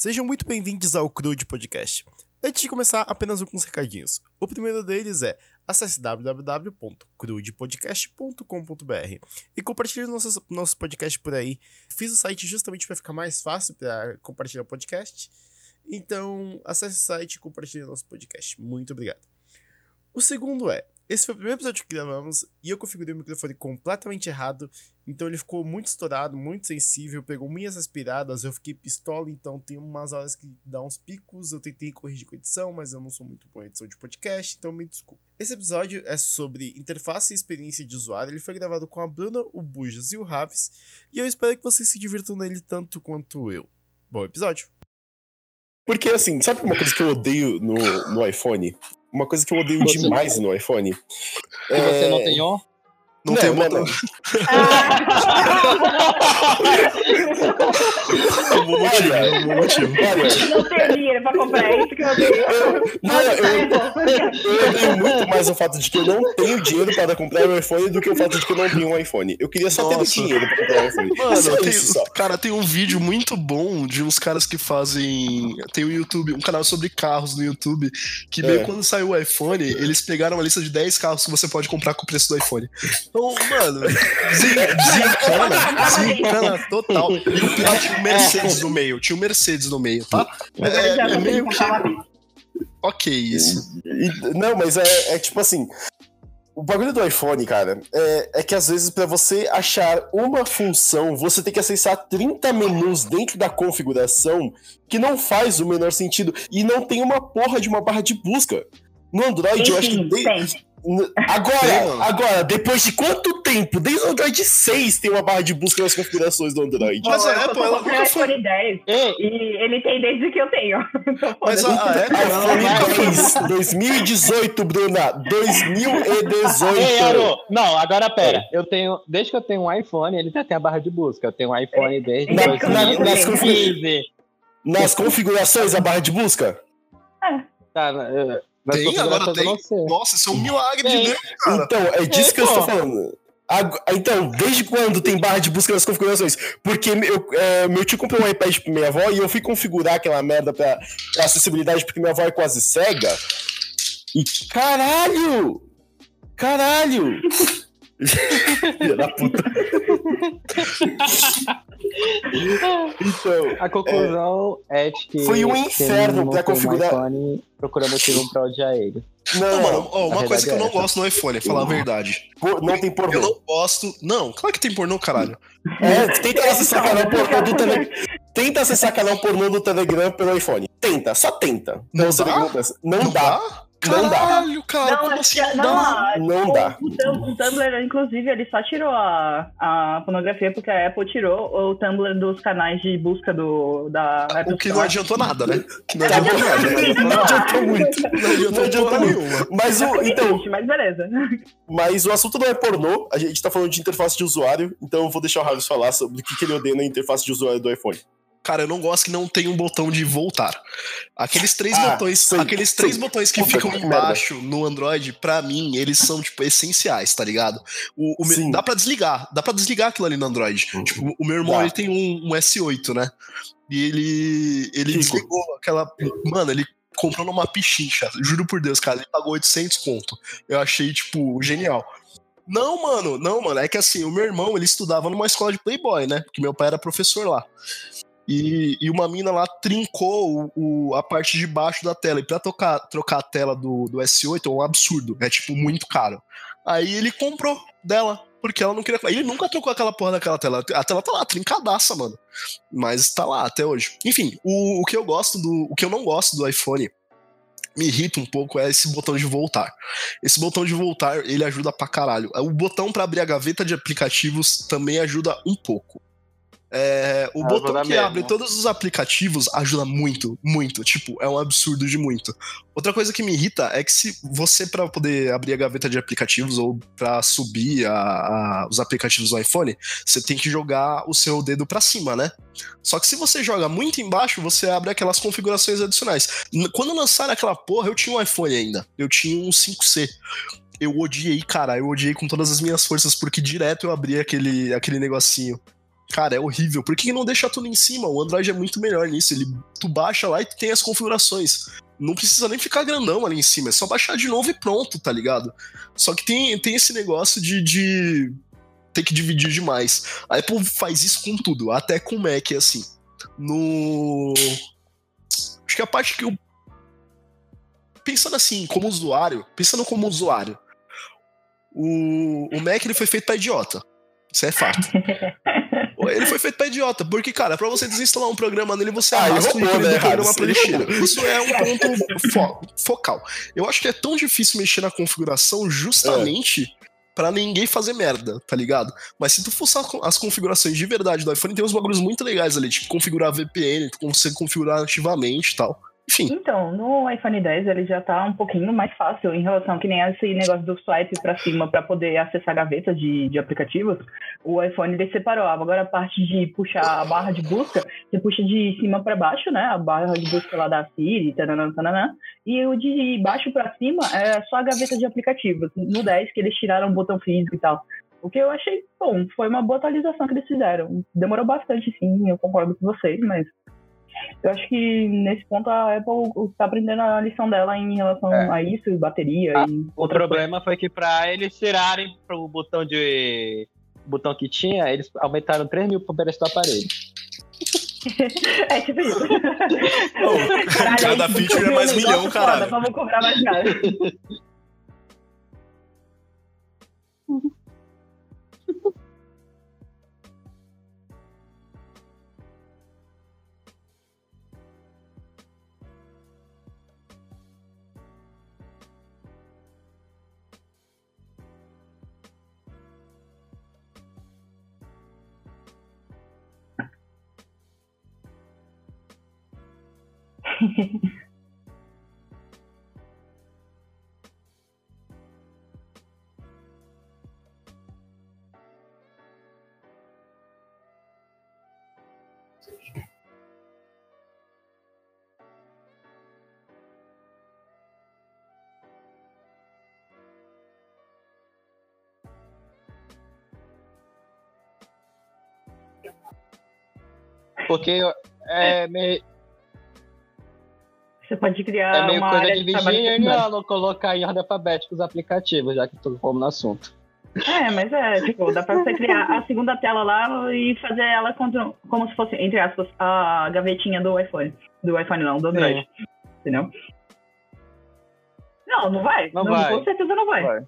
Sejam muito bem-vindos ao Crude Podcast. Antes de começar, apenas alguns recadinhos. O primeiro deles é acesse www.crudepodcast.com.br e compartilhe nossos, nosso podcast por aí. Fiz o site justamente para ficar mais fácil para compartilhar o podcast. Então, acesse o site e compartilhe nosso podcast. Muito obrigado. O segundo é esse foi o primeiro episódio que gravamos e eu configurei o microfone completamente errado, então ele ficou muito estourado, muito sensível, pegou minhas aspiradas, eu fiquei pistola, então tem umas horas que dá uns picos, eu tentei corrigir com edição, mas eu não sou muito bom em edição de podcast, então me desculpe. Esse episódio é sobre interface e experiência de usuário, ele foi gravado com a Bruna, o Bujas e o Raves, e eu espero que vocês se divirtam nele tanto quanto eu. Bom episódio! Porque, assim, sabe uma coisa que eu odeio no, no iPhone? Uma coisa que eu odeio você demais no iPhone. Que é... você não tem on? Não, não tem botão. Não, bom motivo, Olha, bom motivo. Não tem dinheiro pra comprar isso que eu odeio. não, eu, eu odeio muito mais o fato de que eu não tenho dinheiro para comprar um iPhone do que o fato de que eu não tenho um iPhone. Eu queria só ter Nossa. dinheiro para comprar um iPhone. Mano, Só tem, isso, cara, tem um vídeo muito bom de uns caras que fazem. Tem o YouTube, um canal sobre carros no YouTube, que meio É. quando saiu o iPhone, eles pegaram uma lista de 10 carros que você pode comprar com o preço do iPhone. Então, mano, desen- desencana, desencana total. E o pior tinha um Mercedes no meio, tinha um Mercedes no meio, tá? É, já é não meio que. Ok, isso. Não, mas é, é tipo assim. O bagulho do iPhone, cara, é, é que às vezes pra você achar uma função, você tem que acessar 30 menus dentro da configuração que não faz o menor sentido. E não tem uma porra de uma barra de busca. No Android, eu acho que. Sim, tem. Agora, agora, depois de quanto tempo? Desde o Android 6 tem uma barra de busca nas configurações do Android. Mas a eu Apple, ela nunca foi- iPhone 10 Ei, e ele tem desde que eu tenho. Mas a, a Apple, ela iPhone nunca foi 10, 2018, Bruna. 2018. ei, Aro, não, agora pera. Eu tenho, desde que eu tenho um iPhone, ele já tem a barra de busca. Eu tenho um iPhone desde Na- na- nas 2015. Nas configurações, a barra de busca? Tá, na- Tem, agora tem. sei. Nossa, isso é um milagre de Tem. Deus, cara. Então, é disso É, que eu estou falando. Então, desde quando tem barra de busca nas configurações? Porque eu, é, meu tio comprou um iPad pra minha avó e eu fui configurar aquela merda pra, pra acessibilidade porque minha avó é quase cega. E caralho! Caralho! Filha da puta. Então, A conclusão é, de que. Foi um inferno não pra um configurar- iPhone procura motivo pra odiar ele. não, Não, mano, ó, uma coisa que eu não é gosto no iPhone, falar a verdade. por- não tem Eu pornô. não gosto. Não, claro que tem pornô, caralho. É, tenta acessar canal pornô do Telegram. Tenta acessar canal pornô do Telegram pelo iPhone. Tenta, só tenta. Não você dá? Não, não dá. Não dá. Caralho, cara, Não, como assim não não, dá? Não o- dá. O, o Tumblr, inclusive, ele só tirou a, a pornografia porque a Apple tirou o Tumblr dos canais de busca do, da Apple O que não Store. adiantou nada, né? Que não adiantou nada. né? Não adiantou muito. Não Não adiantou adiantou porra muito. nenhuma. Mas o, então, mas beleza. mas o assunto não é pornô, a gente tá falando de interface de usuário, então eu vou deixar o Ravis falar sobre o que, que ele odeia na interface de usuário do iPhone. Cara, eu não gosto que não tem um botão de voltar. Aqueles três Ah, botões, sei, aqueles três sei. botões que Puta, ficam que embaixo no Android, pra mim, eles são, tipo, essenciais, tá ligado? O, o Sim. dá pra desligar, dá pra desligar aquilo ali no Android. Uhum. Tipo, o meu irmão, Dá. ele tem um, um S8, né? E ele, ele Rico. desligou aquela... Mano, ele comprou numa pichincha, juro por Deus, cara, ele pagou 800 conto. Eu achei, tipo, genial. Não, mano, não, mano. É que assim, o meu irmão, ele estudava numa escola de Playboy, né? Porque meu pai era professor lá. E, e uma mina lá trincou o, o- a parte de baixo da tela. E pra tocar, trocar a tela do, do S8 é um absurdo. É, tipo, muito caro. Aí ele comprou dela. Porque ela não queria. Ele nunca trocou aquela porra daquela tela. A tela tá lá, trincadaça, mano. Mas tá lá até hoje. Enfim, o, o que eu gosto do. O que eu não gosto do iPhone me irrita um pouco é esse botão de voltar. Esse botão de voltar, ele ajuda pra caralho. O botão pra abrir a gaveta de aplicativos também ajuda um pouco. É, o Ah, botão que mesmo. abre todos os aplicativos ajuda muito, muito. Tipo, é um absurdo de muito. Outra coisa que me irrita é que se você, pra poder abrir a gaveta de aplicativos ou pra subir a- a- os aplicativos do iPhone, você tem que jogar o seu dedo pra cima, né? Só que se você joga muito embaixo, você abre aquelas configurações adicionais. Quando lançaram aquela porra, eu tinha um iPhone ainda. Eu tinha um 5C. Eu odiei, cara, eu odiei com todas as minhas forças, porque direto eu abria aquele, aquele negocinho. Cara, é horrível. Por que não deixa tudo em cima? O Android é muito melhor nisso. Ele, tu baixa lá e tu tem as configurações. Não precisa nem ficar grandão ali em cima. É só baixar de novo e pronto, tá ligado? Só que tem, tem esse negócio de, de ter que dividir demais. A Apple faz isso com tudo, até com o Mac, assim. No. Acho que a parte que eu. Pensando assim, como usuário, pensando como usuário, o, o Mac ele foi feito pra idiota. Isso é fato. Ele foi feito pra idiota, porque, cara, pra você desinstalar um programa nele, você Ah, ele arrasta roubou, o né, do programa pra lixeira. Isso é um ponto fo- focal. Eu acho que é tão difícil mexer na configuração justamente pra ninguém fazer merda, tá ligado? Mas se tu fuçar as configurações de verdade do iPhone, tem uns bagulhos muito legais ali, tipo configurar VPN, tu consegue configurar ativamente e tal. Enfim, Então, no iPhone 10 ele já tá um pouquinho mais fácil em relação que nem esse negócio do swipe pra cima pra poder acessar gavetas de, de aplicativos. O iPhone ele separou. Agora a parte de puxar a barra de busca, você puxa de cima pra baixo, né? A barra de busca lá da Siri, tananã, tananã. E o de baixo pra cima é só a gaveta de aplicativos. No 10 que eles tiraram o botão físico e tal. O que eu achei bom, foi uma boa atualização que eles fizeram. Demorou bastante, sim, eu concordo com vocês, mas eu acho que nesse ponto a Apple está aprendendo a lição dela em relação É. a isso, bateria Ah, e O problema foi que pra eles tirarem pro botão de. o botão que tinha, eles aumentaram 3 mil pro preço do aparelho. É tipo isso. cada aí, feature é mais milhão, foda, caralho. Vamos cobrar mais caro. Porque é meio, Você pode criar é meio uma coisa área de não colocar em ordem alfabética os aplicativos, já que tu fomos no assunto. É, mas é, tipo, dá pra você criar a segunda tela lá e fazer ela contra- como se fosse, entre aspas, a gavetinha do iPhone. Do iPhone não, do Android. Entendeu? Não, não vai. Não vai. Com certeza não vai. Vai.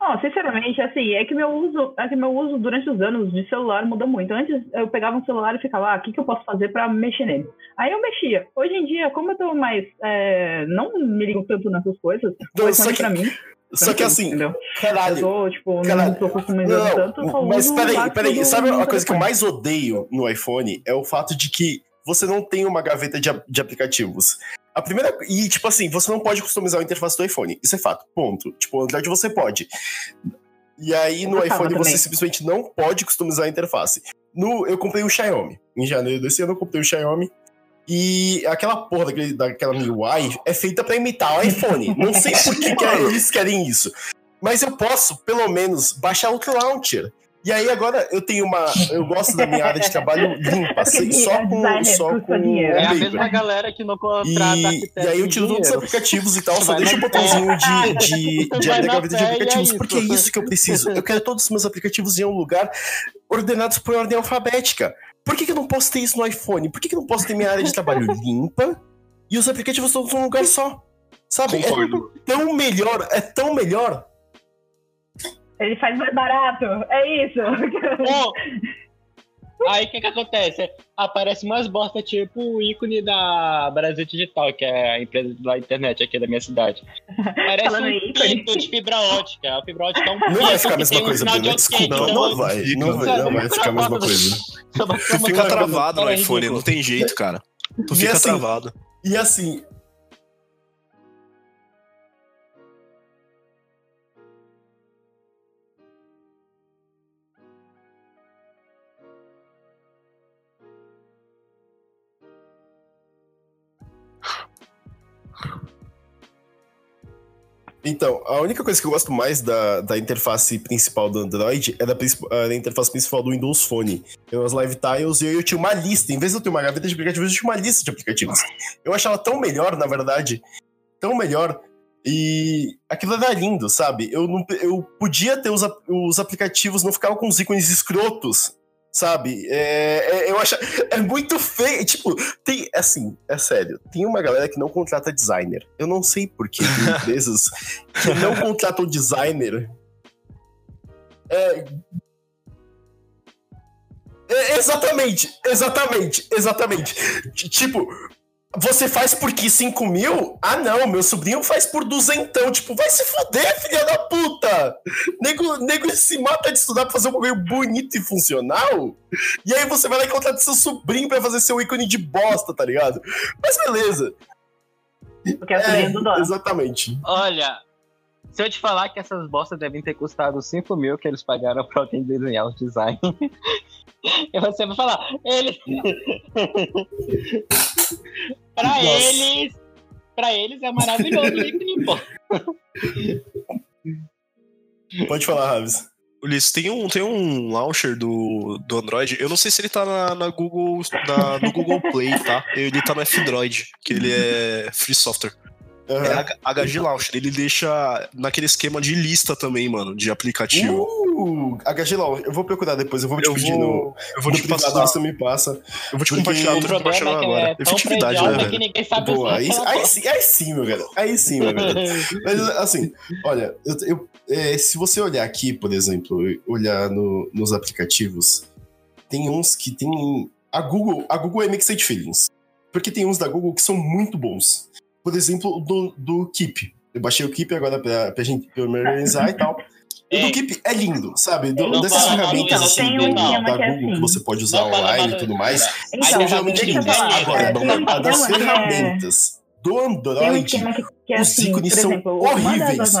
Ó, sinceramente, assim, é que meu uso, é que meu uso durante os anos de celular mudou muito. Antes eu pegava um celular e ficava, ah, o que, que eu posso fazer pra mexer nele? Aí eu mexia. Hoje em dia, como eu tô mais. é, não me ligo tanto nessas coisas, Não, só que- pra mim. Só que assim, Entendeu? Eu caralho. tô, tipo, Caralho. não tô customizando Não, tanto, só mas peraí, peraí. Sabe uma coisa que eu mais odeio no iPhone? É o fato de que você não tem uma gaveta de, a- de aplicativos. A primeira. E, tipo assim, você não pode customizar a interface do iPhone. Isso é fato. Ponto. Tipo, o Android você pode. E aí no iPhone você também. simplesmente não pode customizar a interface. No, eu comprei um Xiaomi. Em janeiro desse ano eu comprei um Xiaomi. E aquela porra daquele, daquela MIUI é feita pra imitar o iPhone. Não sei por que, que eles querem isso. Mas eu posso, pelo menos, baixar outro launcher. E aí agora eu tenho uma. Eu gosto da minha área de trabalho limpa, sem- só com. Só com. É a mesma galera que não contrata E, e aí eu tiro todos os aplicativos e tal, só deixo o botãozinho de, de, de Vai abrir a na gaveta de é aplicativos, isso. porque é isso que eu preciso. Eu quero todos os meus aplicativos em um lugar ordenados por ordem alfabética. Por que, que eu não posso ter isso no iPhone? Por que, que eu não posso ter minha área de trabalho limpa e os aplicativos todos num lugar só? Sabe? Concordo. É tão melhor, é tão melhor. Ele faz mais barato, é isso. Bom, aí o que que acontece? Aparece umas bosta tipo o ícone da Brasil Digital, que é a empresa da internet aqui da minha cidade. Parece Falando um ícone. de fibra ótica. A fibra ótica é um Não vai pinto ficar a que mesma coisa, Bruno. Desculpa, Então, não vai. Não vai, não vai ficar a mesma coisa. Tu fica travado no iPhone, não tem jeito, cara. Tu fica assim, travado. E assim. Então, a única coisa que eu gosto mais da, da interface principal do Android é da, ah, da interface principal do Windows Phone. Tem umas Live Tiles e eu, eu tinha uma lista. Em vez de eu ter uma gaveta de aplicativos, eu tinha uma lista de aplicativos. Eu achava tão melhor, na verdade. Tão melhor. E aquilo era lindo, sabe? Eu, não, eu podia ter os, os aplicativos, não ficavam com os ícones escrotos, sabe? É, é- eu acho. É muito feio. Tipo, tem. Assim, é sério. Tem uma galera que não contrata designer. Eu não sei por que tem empresas que não contratam designer. É. É, exatamente, exatamente, exatamente. Tipo, você faz por que 5 mil? Ah, não, meu sobrinho faz por duzentão. Tipo, vai se fuder, filha da puta! Nego, nego se mata de estudar pra fazer um bagulho bonito e funcional. E aí você vai lá e contrata seu sobrinho pra fazer seu ícone de bosta, tá ligado? Mas beleza. Porque é sobrinho do dono. exatamente. Olha, se eu te falar que essas bostas devem ter custado 5 mil que eles pagaram pra alguém desenhar o design, e você vai falar, eles. Pra Nossa. eles. Pra eles é maravilhoso o pô. Pode falar, Raves. Ulisses, tem um, tem um launcher do, do Android. Eu não sei se ele tá na, na Google, na- no Google Play, tá? Ele tá no F-Droid, que ele é free software. É H- HG Launcher. Ele deixa naquele esquema de lista também, mano, de aplicativo. Uh, HG LOL, eu vou procurar depois, eu vou te eu, pedir no, vou, eu vou no te privado, passar. você me passa. Eu vou te compartilhar, o eu tô compartilhando é agora. é Efetividade, né, idiota velho? ninguém sabe Boa, aí, aí, porra. sim- aí sim, meu garoto. Aí sim, meu garoto. Mas assim, olha, eu, eu- é, se você olhar aqui, por exemplo, olhar no- nos aplicativos, tem uns que tem. A Google, a Google é Mixed Feelings. Porque tem uns da Google que são muito bons. Por exemplo, do, do Keep. Eu baixei o Keep agora pra, pra gente pra eu me organizar e tal. O do Ei. Keep é lindo, sabe? Do, dessas ferramentas assim do- da que é Google que assim. você pode usar online e do- tudo mais. Então, são geralmente lindas. Agora, é, a tem um das que é- ferramentas do Android. Que, que é os assim, ícones por são exemplo, das horríveis,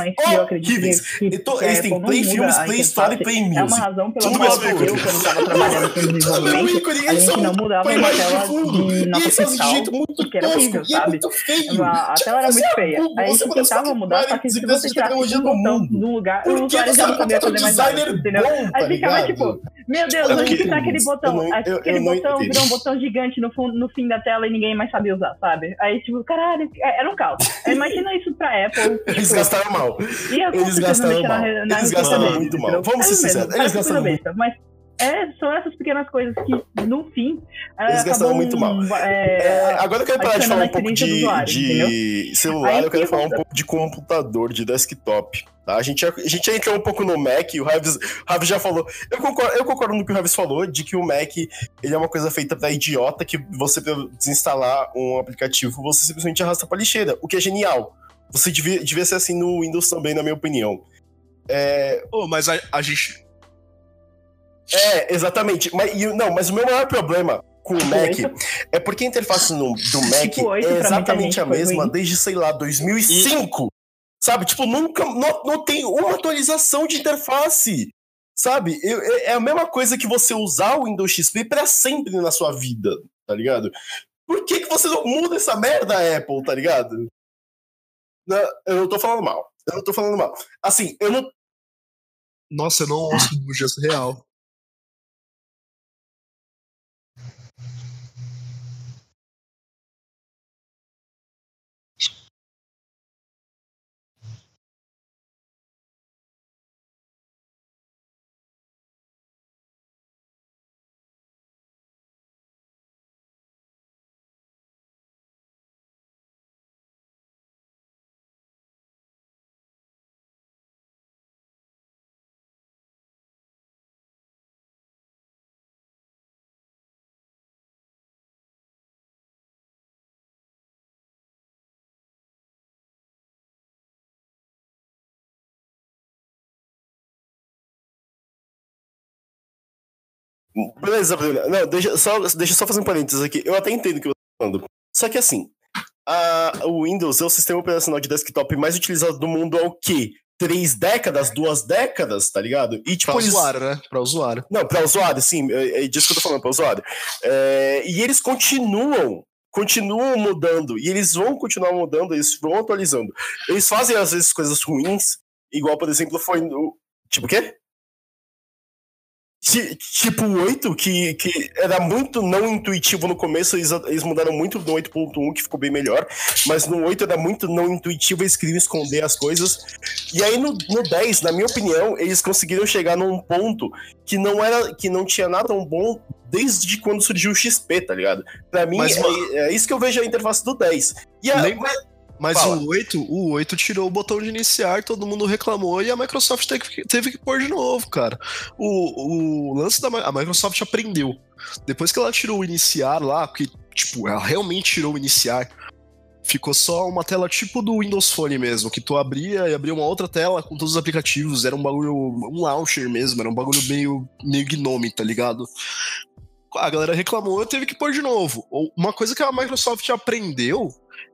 que horríveis. que, que, Então, que eles a têm Play Filmes, a Play Store e Play É uma Music. razão pela Tudo qual eu, quando estava trabalhando com desenvolvimento, ícone, a gente são não mudava de tela de E nota de fiscal, muito porque era é sabe? A, a tela era muito é feia. Aí você tentava mudar, só que se você de tirasse um no botão mundo. do lugar, o usuário já não sabia um fazer mais nada, entendeu? bom, tá Aí ficava tipo, meu Deus, É onde porque- que tá aquele botão? Aí aquele botão virou um botão gigante no, fundo, no fim da tela e ninguém mais sabia usar, sabe? Aí, tipo, caralho, era um caos. Aí, Imagina isso pra Apple. Eles tipo, gastaram mal. eles gastaram na mal. re- na Eles gastaram muito mal. Vamos ser sinceros, eles gastaram besta, Mas é, são essas pequenas coisas que, no fim, é, Eles gastaram muito mal. é, É, agora eu quero parar de falar um pouco de, usuário, de celular, Aí eu quero que falar um pouco de computador, de desktop. Tá? A, gente já, a gente já entrou um pouco no Mac, o Raves, Raves já falou. Eu concordo, eu concordo no que o Raves falou, de que o Mac ele é uma coisa feita pra idiota, que você, pra desinstalar um aplicativo, você simplesmente arrasta pra lixeira, o que é genial. Você devia, devia ser assim no Windows também, na minha opinião. É, Pô, mas a, a gente. é, exatamente. Mas, e o- não, mas o meu maior problema com o Mac Oito. é porque a interface no- do Mac Tipo, oito é exatamente a mesma desde, sei lá, 2005. Sabe? Tipo, nunca. Não, não tem uma atualização de interface. Sabe? Eu- é a mesma coisa que você usar o Windows XP pra sempre na sua vida, tá ligado? Por que, que você não muda essa merda, Apple, tá ligado? Não, eu não tô falando mal. Eu não tô falando mal. Assim, eu não Nossa, eu não ouço bujas real. Beleza, Bruna. Não, deixa só, deixa eu só fazer um parênteses aqui. Eu até entendo o que você tá falando. Só que assim, a, o Windows é o sistema operacional de desktop mais utilizado do mundo há o quê? Três décadas, duas décadas, tá ligado? E tipo, Pra eles- usuário, né? Pra usuário. Não, para usuário, sim, é, é disso que eu tô falando, para usuário. É, e eles continuam continuam mudando. E eles vão continuar mudando, eles vão atualizando. Eles fazem, às vezes, coisas ruins, igual, por exemplo, foi no. Tipo o quê? Ti- Tipo o 8, que, que era muito não intuitivo no começo, eles, eles mudaram muito no 8.1, que ficou bem melhor, mas no 8 era muito não intuitivo, eles queriam esconder as coisas. E aí no, no 10, na minha opinião, eles conseguiram chegar num ponto que não era que não tinha nada tão bom desde quando surgiu o XP, tá ligado? Pra mim, Mas, é, é isso que eu vejo a interface do 10. E a, Lembra- Mas Fala. o 8, o 8 tirou o botão de iniciar, todo mundo reclamou e a Microsoft teve que, teve que pôr de novo, cara. O, o lance da a Microsoft aprendeu. Depois que ela tirou o iniciar lá, que tipo, ela realmente tirou o iniciar, ficou só uma tela tipo do Windows Phone mesmo, que tu abria e abria uma outra tela com todos os aplicativos, era um bagulho, um launcher mesmo, era um bagulho meio, meio gnome, tá ligado? A galera reclamou, eu teve que pôr de novo. Uma coisa que a Microsoft aprendeu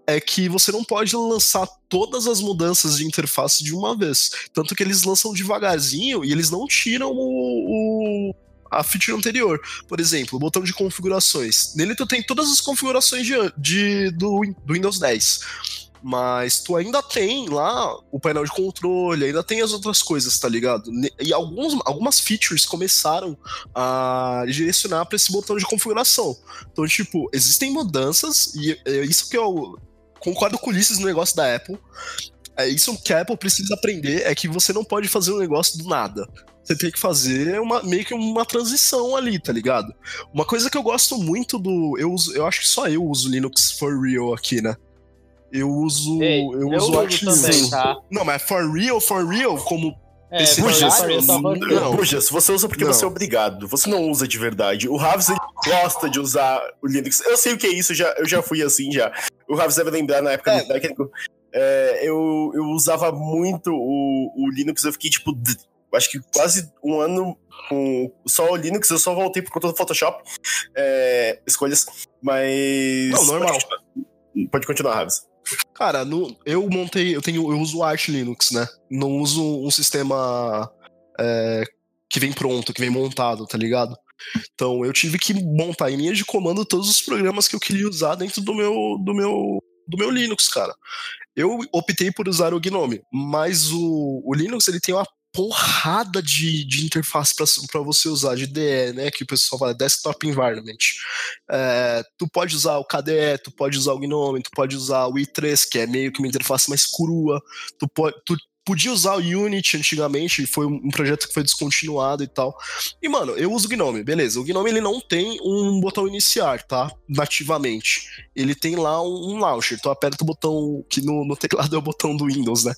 é que você não pode lançar todas as mudanças de interface de uma vez. Tanto que eles lançam devagarzinho e eles não tiram o, o- a feature anterior. Por exemplo, o botão de configurações. Nele tu tem todas as configurações de, de- do, do Windows 10. Mas tu ainda tem lá o painel de controle, ainda tem as outras coisas, tá ligado? E alguns, algumas features começaram a direcionar para esse botão de configuração. Então, tipo, existem mudanças, e é isso que eu concordo com o Ulisses no negócio da Apple. É isso que a Apple precisa aprender, é que você não pode fazer um negócio do nada. Você tem que fazer uma, meio que uma transição ali, tá ligado? Uma coisa que eu gosto muito do. Eu, uso, eu acho que só eu uso Linux for real aqui, né? Eu uso. Ei, eu, eu uso tá? Não, mas for real, for real, como. É. Puxa, se você usa porque Não. você é obrigado, você não usa de verdade. O ele gosta de usar o Linux. Eu sei o que é isso, já, eu já fui assim já. O Ravs deve lembrar na época É. do técnico. é, eu, eu usava muito o, o Linux, eu fiquei tipo, acho que quase um ano com só o Linux, eu só voltei por conta do Photoshop. é, escolhas, mas. Não, normal. Pode continuar, pode continuar Ravs. Cara, no, eu montei, eu tenho, eu uso o Arch Linux, né? Não uso um sistema é, que vem pronto, que vem montado, tá ligado? Então eu tive que montar em linha de comando todos os programas que eu queria usar dentro do meu, do meu, do meu Linux, cara. Eu optei por usar o Gnome, mas o, o Linux ele tem uma porrada de, de interface para você usar, de DE, né? Que o pessoal fala Desktop Environment. É, tu pode usar o KDE, tu pode usar o Gnome, tu pode usar o i3, que é meio que uma interface mais crua. Tu, tu podia usar o Unity antigamente, foi um projeto que foi descontinuado e tal. E, mano, eu uso o Gnome, beleza. O Gnome ele não tem um botão iniciar, tá? Nativamente. Ele tem lá um, um launcher. Tu aperta o botão, que no, no teclado é o botão do Windows, né?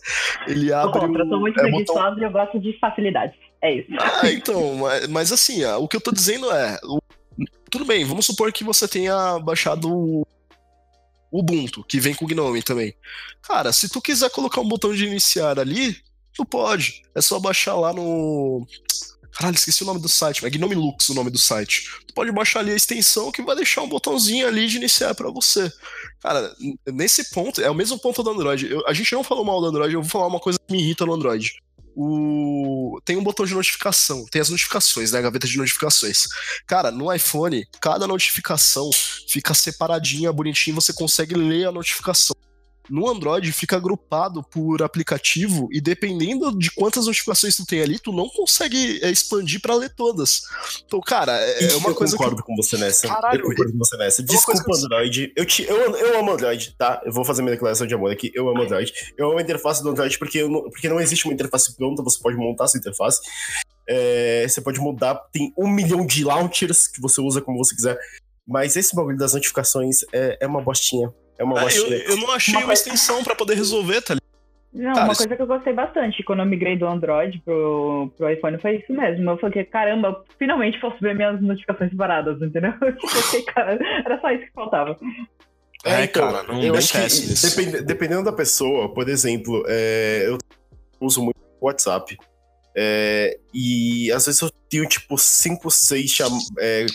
Ele abre. contra, eu o- muito é, botão e eu gosto de facilidades. É isso. ah, então, mas, mas assim, ó, o que eu tô dizendo é. o- tudo bem, vamos supor que você tenha baixado o Ubuntu, que vem com o Gnome também. Cara, se tu quiser colocar um botão de iniciar ali, tu pode. É só baixar lá no. Caralho, esqueci o nome do site, é Gnome Lux o nome do site. Tu pode baixar ali a extensão que vai deixar um botãozinho ali de iniciar pra você. Cara, nesse ponto, é o mesmo ponto do Android. Eu- a gente não falou mal do Android, eu vou falar uma coisa que me irrita no Android. O... Tem um botão de notificação, tem as notificações, né? A gaveta de notificações. Cara, no iPhone, cada notificação fica separadinha, bonitinho, você consegue ler a notificação. No Android fica agrupado por aplicativo e dependendo de quantas notificações tu tem ali, tu não consegue é, expandir pra ler todas. Então, cara, é, é uma eu coisa que concordo com você nessa. Caralho, eu concordo com você nessa. coisa Desculpa, que- Android. Eu, te, eu, eu amo Android, tá? Eu vou fazer minha declaração de amor aqui. Eu amo Android. Eu amo a interface do Android porque, eu não, porque não existe uma interface pronta, você pode montar sua interface. É, você pode mudar, tem um milhão de launchers que você usa como você quiser. Mas esse bagulho das notificações é, é uma bostinha. É uma Ah, eu, eu não achei Uma uma coisa- extensão pra poder resolver, tá ligado? Não, Cara, uma isso- coisa que eu gostei bastante quando eu migrei do Android pro, pro iPhone foi isso mesmo. Eu falei, caramba, finalmente posso ver minhas notificações separadas, entendeu? Eu fiquei, cara, era só isso que faltava. É, então, cara, não eu acho que depend- dependendo da pessoa, por exemplo, é, eu uso muito WhatsApp. é, e às vezes eu tenho, tipo, 5, 6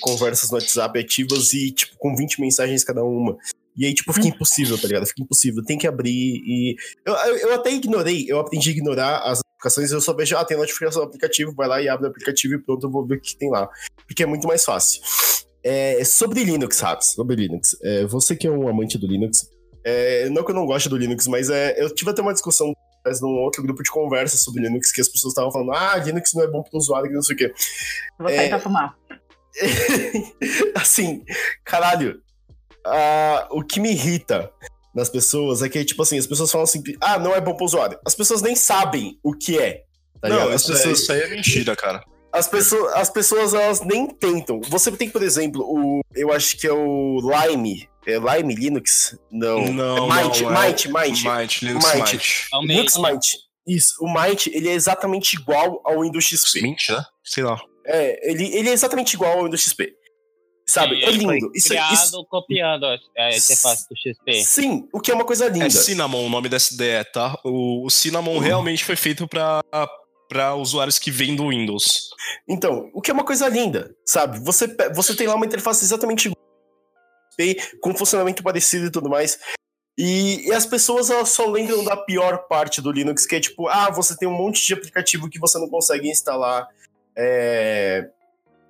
conversas no WhatsApp ativas e, tipo, com 20 mensagens cada uma. E aí, tipo, fica impossível, tá ligado? Fica impossível. Tem que abrir e. Eu, eu, eu até ignorei, eu aprendi a ignorar as notificações, eu só vejo, ah, tem notificação do aplicativo, vai lá e abre o aplicativo e pronto, eu vou ver o que tem lá. Porque é muito mais fácil. É, sobre Linux, sabe? Sobre Linux. É, você que é um amante do Linux, é, não que eu não goste do Linux, mas é, eu tive até uma discussão mas num outro grupo de conversa sobre Linux que as pessoas estavam falando, ah, Linux não é bom para o usuário, que não sei o quê. Vou sair É. pra fumar. assim, caralho, ah, o que me irrita nas pessoas é que, tipo assim, as pessoas falam assim, ah, não é bom pro usuário. As pessoas nem sabem o que é. Tá não, isso, é- pessoas, isso aí é mentira, cara. as pessoas, as pessoas, elas nem tentam. Você tem, por exemplo, o, eu acho que é o Lime, é Lime Linux? Não, Não, é Might, não, é- Might, Might, Might, Linux Might. É o Linux. Isso, o Might, ele é exatamente igual ao Windows XP. Mint, né? Sei lá. É, ele, ele é exatamente igual ao Windows XP. Sabe? Sim, é lindo. Isso, criado isso, copiando a interface do XP. sim, o que é uma coisa linda. É Cinnamon o nome dessa ideia, tá? O, o Cinnamon Uhum. realmente foi feito pra, pra usuários que vêm do Windows. Então, o que é uma coisa linda, sabe? Você, você tem lá uma interface exatamente igual ao XP, com funcionamento parecido e tudo mais. E, e as pessoas elas só lembram da pior parte do Linux, que é tipo, ah, você tem um monte de aplicativo que você não consegue instalar. é,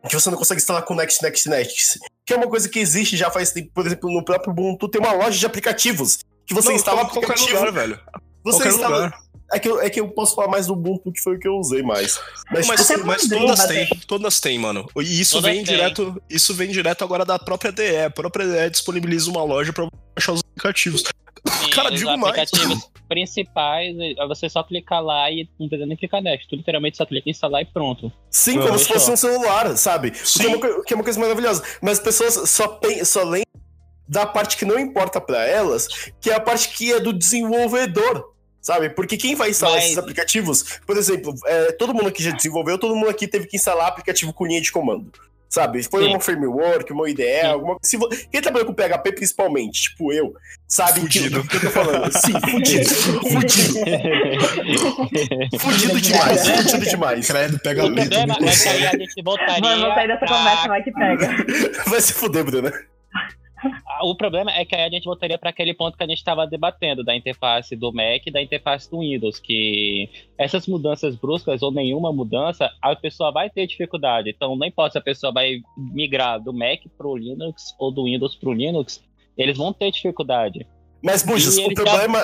que você não consegue instalar com Next, Next, Next. Que é uma coisa que existe já faz tempo. Por exemplo, no próprio Ubuntu tem uma loja de aplicativos. Que você Não, instala qual- qualquer aplicativo. lugar, velho. você qualquer instala. lugar. É que, eu, é que eu posso falar mais do Ubuntu, que foi o que eu usei mais. Mas, Mas, tipo, mas todas têm, todas têm, mano. E isso Todas vem têm. direto, isso vem direto agora da própria DE. A própria DE disponibiliza uma loja pra baixar os aplicativos. Sim, Cara, digo mais. Principais, é você só clicar lá e não precisa nem clicar next. Tu literalmente só clica em instalar e pronto. Sim, Não, como se fosse um celular, sabe? O que, é Sim. uma, que é uma coisa maravilhosa. Mas as pessoas só, pen- só lembram da parte que não importa pra elas, que é a parte que é do desenvolvedor. Sabe? Porque quem vai instalar Mas- esses aplicativos, por exemplo, é, todo mundo que já desenvolveu, todo mundo aqui teve que instalar aplicativo com linha de comando. Sabe? Foi Sim. uma framework, uma IDE, Sim. alguma se vo- Quem trabalhou com PHP principalmente, tipo eu, sabe que, Fudido. do que eu tô falando. Sim, fudido. fudido. Fudido demais, fudido demais. Credo, pega O que aí a gente voltaria. Vamos sair dessa pra- conversa, vai que pega. Vai se fuder, Bruna. O problema é que aí a gente voltaria para aquele ponto que a gente estava debatendo, da interface do Mac e da interface do Windows, que essas mudanças bruscas ou nenhuma mudança, a pessoa vai ter dificuldade. Então, não importa se a pessoa vai migrar do Mac para o Linux ou do Windows para o Linux, eles vão ter dificuldade. Mas, Bujas, o problema.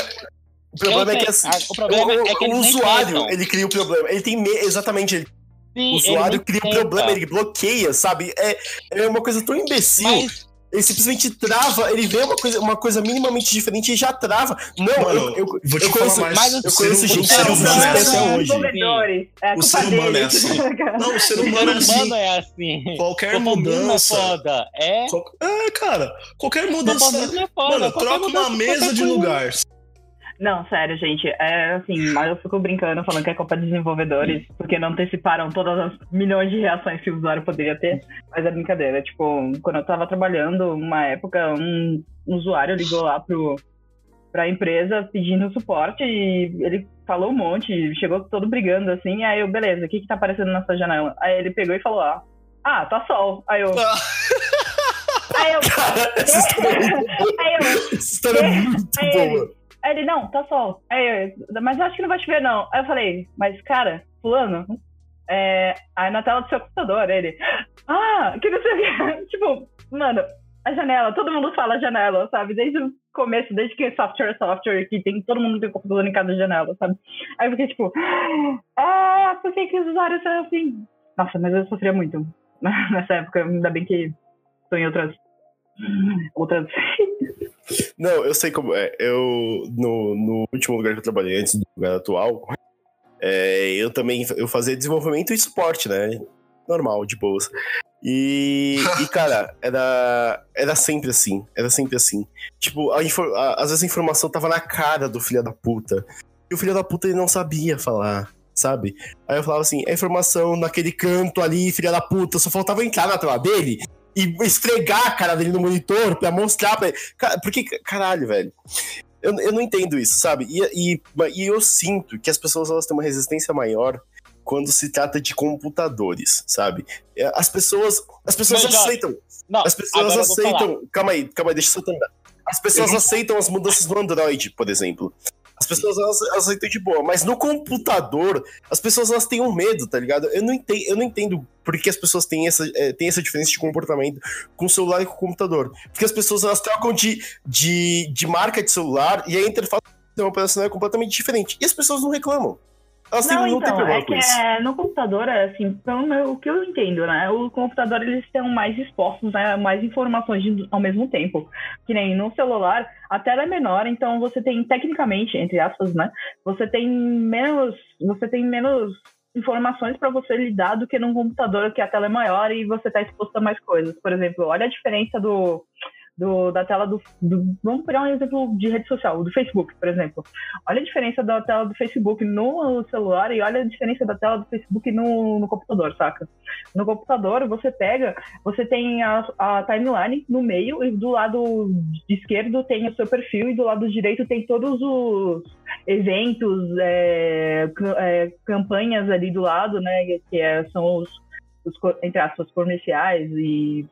O problema é que assim. a- o problema o, é que o usuário, ele cria o problema. Ele tem. Me... Exatamente, ele- Sim, o usuário cria o problema, ele bloqueia, sabe? É, é uma coisa tão imbecil. Mas Ele simplesmente trava, ele vê uma coisa, uma coisa minimamente diferente e já trava. Não, Mano, eu, eu, Vou te eu conheço, falar mais. eu conheço ser gente ser humano é assim. hoje. O ser humano é assim. Não, o ser humano é assim. é assim. Qualquer mudança. foda. É. Qual- É, cara, qualquer mudança. É. Mano, troca uma mudança, mesa de coisa. lugar. Não, sério, gente. É assim, mas eu fico brincando falando que é culpa dos desenvolvedores, porque não anteciparam todas as milhões de reações que o usuário poderia ter. Mas é brincadeira. Tipo, quando eu tava trabalhando, uma época, um usuário ligou lá pro, pra empresa pedindo suporte e ele falou um monte, chegou todo brigando assim. Aí eu, beleza, o que que tá aparecendo na sua janela? Aí ele pegou e falou: Ah, ah tá sol. Aí eu. Aí eu. Cara, essa história é muito boa. Aí eu. Essa história é muito Aí boa. ele, aí ele, não, tá sol. Aí eu, mas eu acho que não vai chover, não. Aí eu falei, mas cara, fulano, é, aí na tela do seu computador, ele, ah, que não sei. Tipo, mano, a janela, todo mundo fala janela, sabe? Desde o começo, desde que é software software, que tem, todo mundo tem computador em cada janela, sabe? Aí eu fiquei tipo, ah, por que que os usuários são assim? Nossa, mas eu sofria muito nessa época, ainda bem que tô em outras... Outras Não, eu sei como é. Eu, no, no último lugar que eu trabalhei, antes do lugar atual, é, eu também eu fazia desenvolvimento e suporte, né? Normal, de boas. E, e, cara, era, era sempre assim. Era sempre assim. Tipo, a a- às vezes a informação tava na cara do filho da puta. E o filho da puta ele não sabia falar, sabe? Aí eu falava assim, a informação naquele canto ali, filha da puta, só faltava entrar na tela dele e esfregar a cara dele no monitor pra mostrar pra ele. Porque, caralho, velho. Eu, eu não entendo isso, sabe? E, e, e eu sinto que as pessoas elas têm uma resistência maior quando se trata de computadores, sabe? É, As pessoas, as pessoas Mas, aceitam. Não, As pessoas aceitam. Calma aí, calma aí, deixa eu só terminar. As pessoas aceitam as mudanças no Android, por exemplo. As pessoas elas, elas de boa, mas no computador, as pessoas elas têm um medo, tá ligado? Eu não entendo, eu não entendo por que as pessoas têm essa, é, têm essa diferença de comportamento com o celular e com o computador. Porque as pessoas elas trocam de, de, de marca de celular e a interface do sistema operacional é completamente diferente. E as pessoas não reclamam. Têm, Não, não então, é que é, no computador, assim, pelo meu- o que eu entendo, né? O computador, eles estão mais expostos, né? Mais informações de- ao mesmo tempo. Que nem no celular, a tela é menor, então você tem, tecnicamente, entre aspas, né? Você tem menos. Você tem menos informações para você lidar do que num computador que a tela é maior e você está exposto a mais coisas. Por exemplo, olha a diferença do, do- da tela do, do- Vamos pegar um exemplo de rede social, do Facebook, por exemplo. Olha a diferença da tela do Facebook no celular e olha a diferença da tela do Facebook no, no computador, saca? No computador, você pega, você tem a, a timeline no meio e do lado esquerdo tem o seu perfil e do lado direito tem todos os eventos, é, é, campanhas ali do lado, né? Que é- são os, os, entre aspas, comerciais e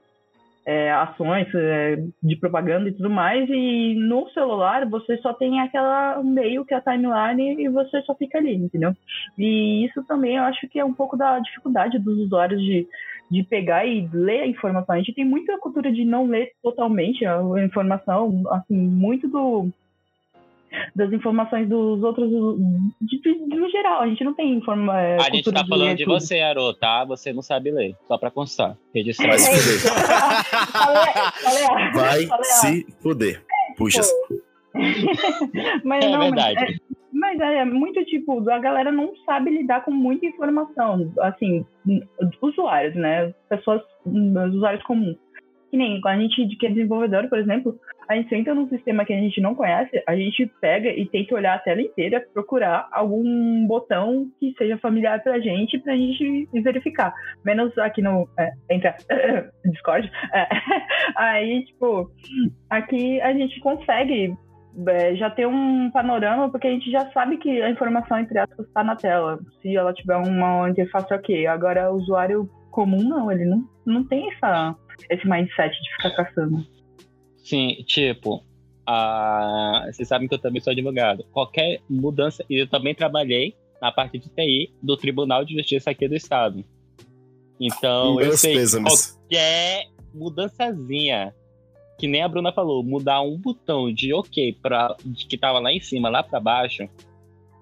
é, ações é, de propaganda e tudo mais, e no celular você só tem aquela meio que a timeline e você só fica ali, entendeu? E isso também eu acho que é um pouco da dificuldade dos usuários de, de pegar e ler a informação. A gente tem muita cultura de não ler totalmente a informação, assim, muito do das informações dos outros de, de- de- no geral, a gente não tem informa, é, A gente tá falando ler de tudo. você, Aro, tá? Você não sabe ler. Só pra constar. Registrar Vai se isso. fuder. Vai se fuder. Puxa. Mas É não, mas verdade. é- Mas é muito tipo, a galera não sabe lidar com muita informação. Assim, usuários, né? Pessoas, os usuários comuns. Que nem a gente que é desenvolvedor, por exemplo, a gente entra num sistema que a gente não conhece, a gente pega e tenta olhar a tela inteira, procurar algum botão que seja familiar pra gente, pra gente verificar. Menos aqui no. É, entra. Discord. É, aí, tipo, aqui a gente consegue é, já ter um panorama, porque a gente já sabe que a informação, entre aspas, está na tela. Se ela tiver uma interface ok. Agora, o usuário comum, não, ele não, não tem essa, esse mindset de ficar caçando. Sim, tipo, a... vocês sabem que eu também sou advogado. Qualquer mudança, e eu também trabalhei na parte de TI do Tribunal de Justiça aqui do Estado. Então, eu Meus sei que pêsames. qualquer mudançazinha, que nem a Bruna falou, mudar um botão de ok pra, de que tava lá em cima, lá pra baixo,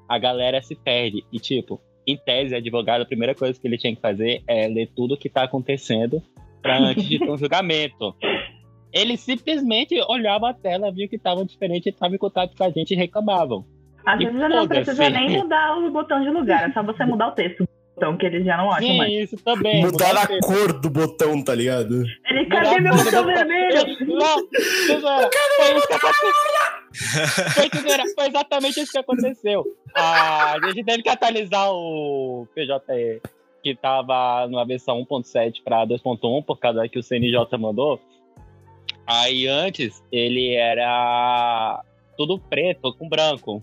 a galera se perde. E, tipo, em tese, advogado, a primeira coisa que ele tinha que fazer é ler tudo o que tá acontecendo pra antes de ter um julgamento. Ele simplesmente olhava a tela, via que tava diferente, estava em contato com a gente e reclamavam. Às E vezes não precisa nem mudar o botão de lugar, é só você mudar o texto do botão, que eles já não acham Sim, mais. isso também. Mudar a cor do botão, tá ligado? Ele, cadê meu botão vermelho? Não, foi isso que aconteceu. Foi exatamente isso que aconteceu. A gente teve que atualizar o PJE, que tava numa versão 1.7 para 2.1, por causa que o CNJ mandou. Aí antes ele era tudo preto com branco.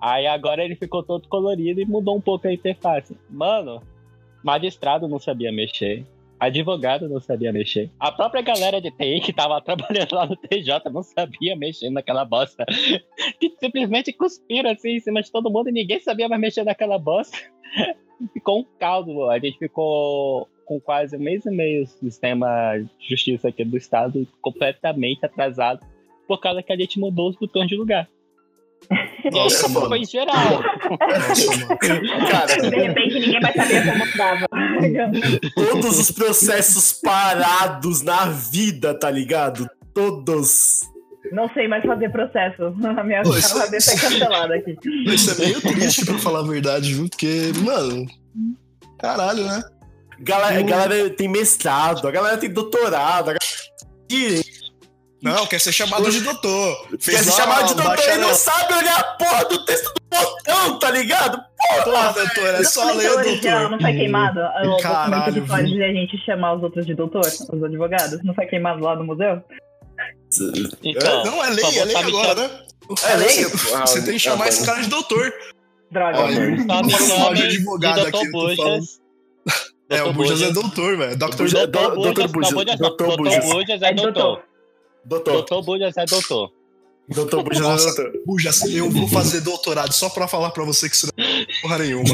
Aí agora ele ficou todo colorido e mudou um pouco a interface. Mano, magistrado não sabia mexer. Advogado não sabia mexer. A própria galera de TI que tava trabalhando lá no TJ não sabia mexer naquela bosta. Que simplesmente cuspiram assim em cima de todo mundo e ninguém sabia mais mexer naquela bosta. Ficou um caldo. A gente ficou com quase um mês e meio o sistema de justiça aqui do estado completamente atrasado por causa que a gente mudou os botões de lugar. Nossa, Isso mano. foi em geral. Nossa. Cara, De repente ninguém vai saber como dava. todos os processos parados na vida, tá ligado? Todos. Não sei mais fazer processo. A minha cabeça é cancelada aqui. Isso é meio triste pra falar a verdade, viu? Porque, mano. Caralho, né? Galera, a galera tem mestrado, a galera tem doutorado, a galera direito, Não, quer ser chamado de doutor. quer Fez se lá chamar de doutor e bacharel. não sabe olhar a porra do texto do botão, tá ligado? Porra, doutor, é só ler, Doutor original doutor. Não foi queimado? O documento Caralho, que viu? a gente chamar os outros de doutor, os advogados? Não foi queimado lá no museu? Então, Não, é lei, é lei agora, né? É lei? Você tem que chamar Ah, esse cara de doutor. Droga. Olha, me Não chamem de advogado aqui, eu tô falando. Bujas. É, o. Bujas é Bujas. doutor, velho. Dr. Bujas. Dr. Bujas, Bujas, não, Bujas. Bujas. Bujas é É doutor. doutor. Doutor. Dr. Bujas é doutor. Doutor Buja, Nossa, doutor. Buja, eu vou fazer doutorado só pra falar pra você que isso não é porra nenhuma.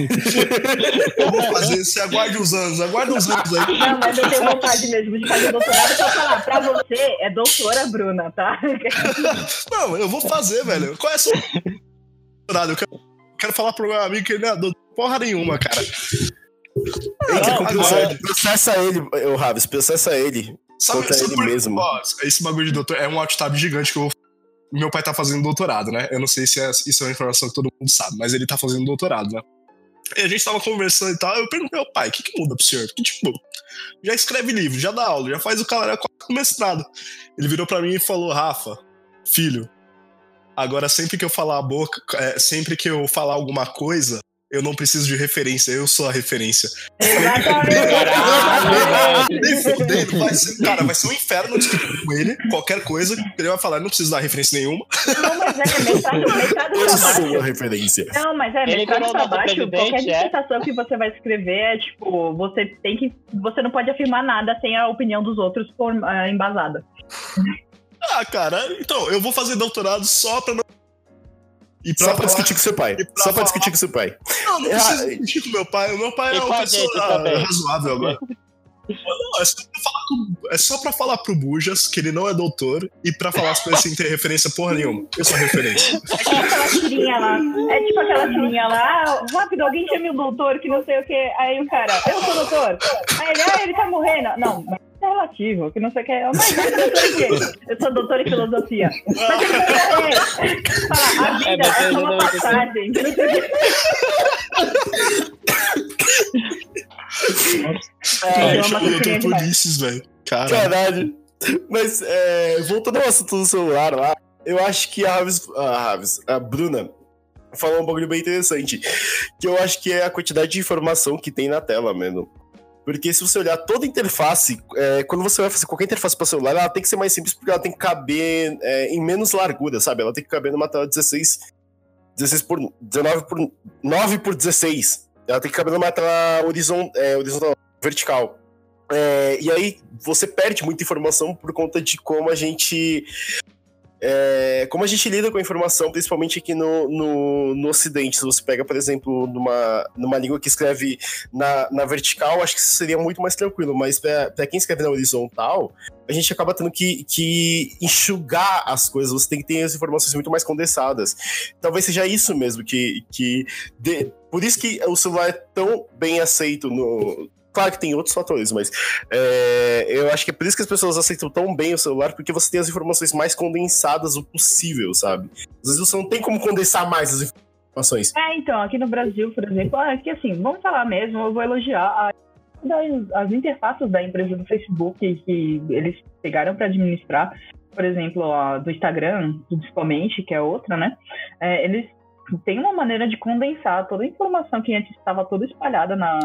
Eu vou fazer, você aguarde uns anos, aguarde uns anos aí. Não, mas eu tenho vontade mesmo de fazer doutorado pra falar. Pra você, é doutora Bruna, tá? Não, eu vou fazer, velho. Qual é a sua doutorado? Eu quero, quero falar pro meu amigo que ele não é doutor porra nenhuma, cara. Não, conclusão. agora- Processa ele, ô Raves, processa ele. Contra ele por- mesmo. Ó, esse bagulho de doutor é um alt-tab gigante que eu meu pai tá fazendo doutorado, né? Eu não sei se é- isso é uma informação que todo mundo sabe, mas ele tá fazendo doutorado, né? E a gente tava conversando e tal, eu perguntei ao pai, o que, que muda pro senhor? Porque, tipo, já escreve livro, já dá aula, já faz o cara com mestrado. Ele virou pra mim e falou, Rafa, filho, agora sempre que eu falar a boca, é, sempre que eu falar alguma coisa, eu não preciso de referência, eu sou a referência. Nem fudendo, vai ser, cara, vai ser um inferno discutir com ele, qualquer coisa, ele vai falar, não preciso dar referência nenhuma. Não, mas é mestrado pra Eu sou a referência. Não, mas é, Ele virou pra baixo, qualquer é? dissertação que você vai escrever é tipo, você tem que. Você não pode afirmar nada sem a opinião dos outros for, ah, embasada. Ah, cara, então, eu vou fazer doutorado só pra não. E Só pra discutir com seu pai. pra Só pra falar- discutir com seu pai. Não, não Ah, preciso discutir com meu pai. O meu pai é uma pessoa razoável agora. Não, é só, pra falar com- é só pra falar pro Bujas que ele não é doutor e pra falar as coisas sem ter referência porra nenhuma. Eu sou referência. É tipo aquela tirinha lá. É tipo aquela tirinha lá. ah, Rápido, alguém chame o doutor que não sei o que. Aí o cara, eu sou doutor. Aí ele, ah, ele tá morrendo. Não, mas é relativo, que não sei o que. Mas eu sou doutor em quê? Eu sou doutor em filosofia. Mas ele vai morrer. Fala, a vida é só uma passagem. Ai, eu tô velho. Cara. Caralho. Mas, é, voltando ao assunto do celular lá, eu acho que a Raves, a, Raves, a Bruna falou um bagulho bem interessante. Que eu acho que é a quantidade de informação que tem na tela, mano. Porque se você olhar toda a interface, é, quando você vai fazer qualquer interface para celular, ela tem que ser mais simples porque ela tem que caber é, em menos largura, sabe? Ela tem que caber numa tela 16, 16 por 19 por 9 por 16. Ela tem que caber numa tela horizon, é, horizontal, vertical. É, e aí você perde muita informação por conta de como a gente é, como a gente lida com a informação, principalmente aqui no, no, no Ocidente. Se você pega, por exemplo, numa, numa língua que escreve na, na vertical, acho que seria muito mais tranquilo. Mas para quem escreve na horizontal, a gente acaba tendo que, que enxugar as coisas. Você tem que ter as informações muito mais condensadas. Talvez seja isso mesmo que. que de- por isso que o celular é tão bem aceito no. Claro que tem outros fatores, mas é, eu acho que é por isso que as pessoas aceitam tão bem o celular, porque você tem as informações mais condensadas o possível, sabe? Às vezes você não tem como condensar mais as informações. É, então, aqui no Brasil, por exemplo, é que assim, vamos falar mesmo, eu vou elogiar a- das, as interfaces da empresa do Facebook que eles pegaram para administrar, por exemplo, a do Instagram, principalmente, que é outra, né? É, eles têm uma maneira de condensar toda a informação que antes estava toda espalhada na,